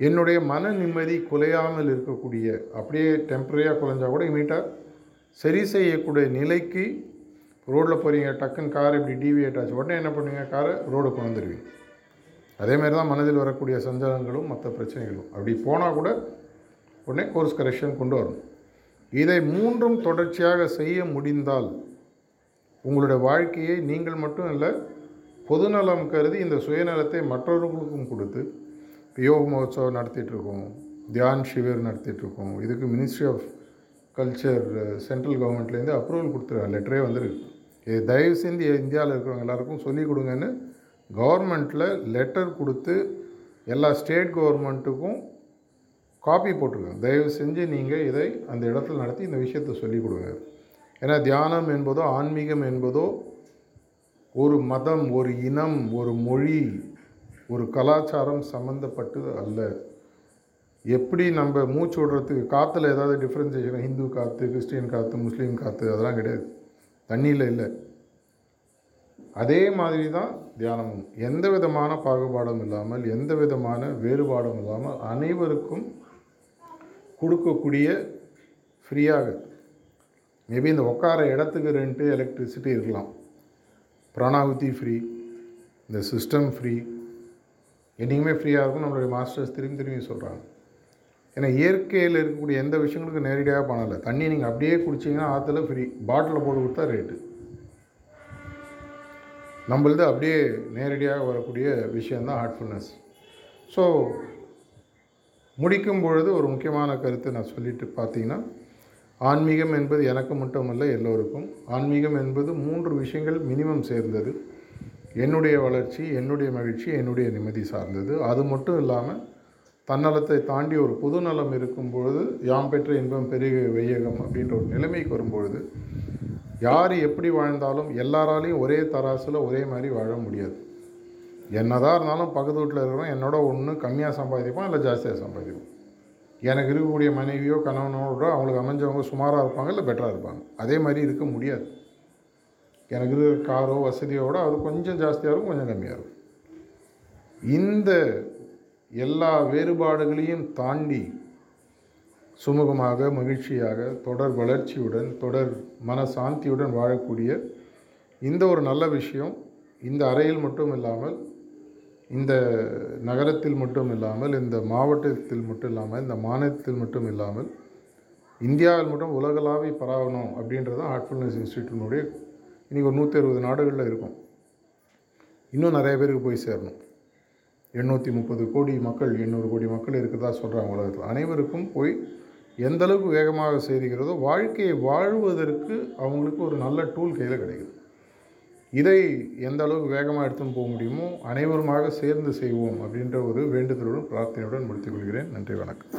என்னுடைய மன நிம்மதி குலையாமல் இருக்கக்கூடிய அப்படியே டெம்பரரியாக குலைஞ்சா கூட இமீட்டாக சரி செய்யக்கூடிய நிலைக்கு ரோட்டில் போகிறீங்க டக்குன்னு கார் இப்படி டிவியேட் ஆச்சு உடனே என்ன பண்ணுவீங்க? காரை ரோடு கொண்டு அதேமாதிரி தான் மனதில் வரக்கூடிய சஞ்சலங்களும் மற்ற பிரச்சனைகளும். அப்படி போனால் கூட உடனே கோர்ஸ் கரெக்ஷன் கொண்டு வரணும். இதை மூன்றும் தொடர்ச்சியாக செய்ய முடிந்தால் உங்களுடைய வாழ்க்கையை நீங்கள் மட்டும் இல்லை பொதுநலம் கருதி இந்த சுயநலத்தை மற்றவர்களுக்கும் கொடுத்து யோக மகோத்சவம் நடத்திட்டுருக்கோம். தியான் ஷிவிர் நடத்திட்டுருக்கோம். இதுக்கு மினிஸ்ட்ரி ஆஃப் கல்ச்சர் சென்ட்ரல் கவர்மெண்ட்லேருந்து அப்ரூவல் கொடுத்துருக்காங்க லெட்டரே வந்துருக்கு. இது தயவு செஞ்சு இந்தியாவில் இருக்கிறவங்க எல்லாருக்கும் சொல்லிக் கொடுங்கன்னு கவர்மெண்ட்டில் லெட்டர் கொடுத்து எல்லா ஸ்டேட் கவர்மெண்ட்டுக்கும் காப்பி போட்டிருக்காங்க. தயவு செஞ்சு நீங்கள் இதை அந்த இடத்துல நடத்தி இந்த விஷயத்தை சொல்லிக் கொடுங்க. ஏன்னா தியானம் என்பதோ ஆன்மீகம் என்பதோ ஒரு மதம் ஒரு இனம் ஒரு மொழி ஒரு கலாச்சாரம் சம்மந்தப்பட்டு அல்ல. எப்படி நம்ம மூச்சு விடுறதுக்கு காற்றுல ஏதாவது டிஃப்ரென்சேஷன் ஹிந்து காற்று கிறிஸ்டியன் காற்று முஸ்லீம் காற்று அதெல்லாம் கிடையாது. தண்ணியில் இல்லை. அதே மாதிரி தான் தியானமும். எந்த விதமான பாகுபாடும் இல்லாமல் எந்த விதமான வேறுபாடும் இல்லாமல் அனைவருக்கும் கொடுக்கக்கூடிய ஃப்ரீயாக. மேபி இந்த உட்கார இடத்துக்கு ரெண்ட்டு எலக்ட்ரிசிட்டி இருக்கலாம். பிராணாகுதி ஃப்ரீ இந்த சிஸ்டம் ஃப்ரீ என்றைக்குமே ஃப்ரீயாக இருக்கும். நம்மளுடைய மாஸ்டர்ஸ் திரும்பி திரும்பி சொல்கிறாங்க ஏன்னா இயற்கையில் இருக்கக்கூடிய எந்த விஷயங்களுக்கும் நேரடியாக பண்ணலை தண்ணி நீங்கள் அப்படியே குடிச்சிங்கன்னா ஆற்றுல ஃப்ரீ பாட்டிலில் போட்டு கொடுத்தா ரேட்டு நம்மளது அப்படியே நேரடியாக வரக்கூடிய விஷயந்தான் ஹார்ட்ஃபுல்னஸ் ஸோ முடிக்கும் பொழுது ஒரு முக்கியமான கருத்தை நான் சொல்லிட்டு பார்த்தீங்கன்னா ஆன்மீகம் என்பது எனக்கு மட்டுமல்ல எல்லோருக்கும். ஆன்மீகம் என்பது மூன்று விஷயங்கள் மினிமம் சேர்ந்தது. என்னுடைய வளர்ச்சி என்னுடைய மகிழ்ச்சி என்னுடைய நிம்மதி சார்ந்தது. அது மட்டும் இல்லாமல் தன்னலத்தை தாண்டி ஒரு பொது நலம் இருக்கும்பொழுது யாம் பெற்ற இன்பம் பெரிய வையகம் அப்படின்ற ஒரு நிலைமைக்கு வரும்பொழுது யார் எப்படி வாழ்ந்தாலும் எல்லாராலையும் ஒரே தராசில் ஒரே மாதிரி வாழ முடியாது. என்னதான் இருந்தாலும் பக்கத்து வீட்டில் இருக்கிறவன் என்னோட ஒன்று கம்மியாக சம்பாதிப்போம் இல்லை ஜாஸ்தியாக சம்பாதிப்போம் எனக்கு இருக்கக்கூடிய மனைவியோ கணவனோட அவங்களுக்கு அமைஞ்சவங்க சுமாராக இருப்பாங்க இல்லை பெட்டராக இருப்பாங்க. அதே மாதிரி இருக்க முடியாது. எனக்கு இருக்கிற காரோ வசதியோட அது கொஞ்சம் ஜாஸ்தியாக இருக்கும் கொஞ்சம் கம்மியாக இருக்கும். இந்த எல்லா வேறுபாடுகளையும் தாண்டி சுமூகமாக மகிழ்ச்சியாக தொடர் வளர்ச்சியுடன் தொடர் மனசாந்தியுடன் வாழக்கூடிய இந்த ஒரு நல்ல விஷயம் இந்த அறையில் மட்டும் இல்லாமல் இந்த நகரத்தில் மட்டும் இல்லாமல் இந்த மாவட்டத்தில் மட்டும் இல்லாமல் இந்த மாநிலத்தில் மட்டும் இல்லாமல் இந்தியாவில் மட்டும் உலகளாவி பரவணும் அப்படின்றது ஹார்ட்ஃபுல்னஸ் இன்ஸ்டியூட்டினுடைய இன்றைக்கி ஒரு நூற்றி அறுபது நாடுகளில் இருக்கும். இன்னும் நிறைய பேருக்கு போய் சேரணும். எண்ணூற்றி முப்பது கோடி மக்கள் எண்ணூறு கோடி மக்கள் இருக்கிறதா சொல்கிறாங்க உலகத்தில். அனைவருக்கும் போய் எந்த அளவுக்கு வேகமாக செய்திருக்கிறதோ வாழ்க்கையை வாழ்வதற்கு அவங்களுக்கு ஒரு நல்ல டூல் கையில் கிடைக்குது. இதை எந்த அளவுக்கு வேகமாக எடுத்துன்னு போக முடியுமோ அனைவருமாக சேர்ந்து செய்வோம் அப்படின்ற ஒரு வேண்டுதலுடன் பிரார்த்தனையுடன் முடித்துக் கொள்கிறேன். நன்றி வணக்கம்.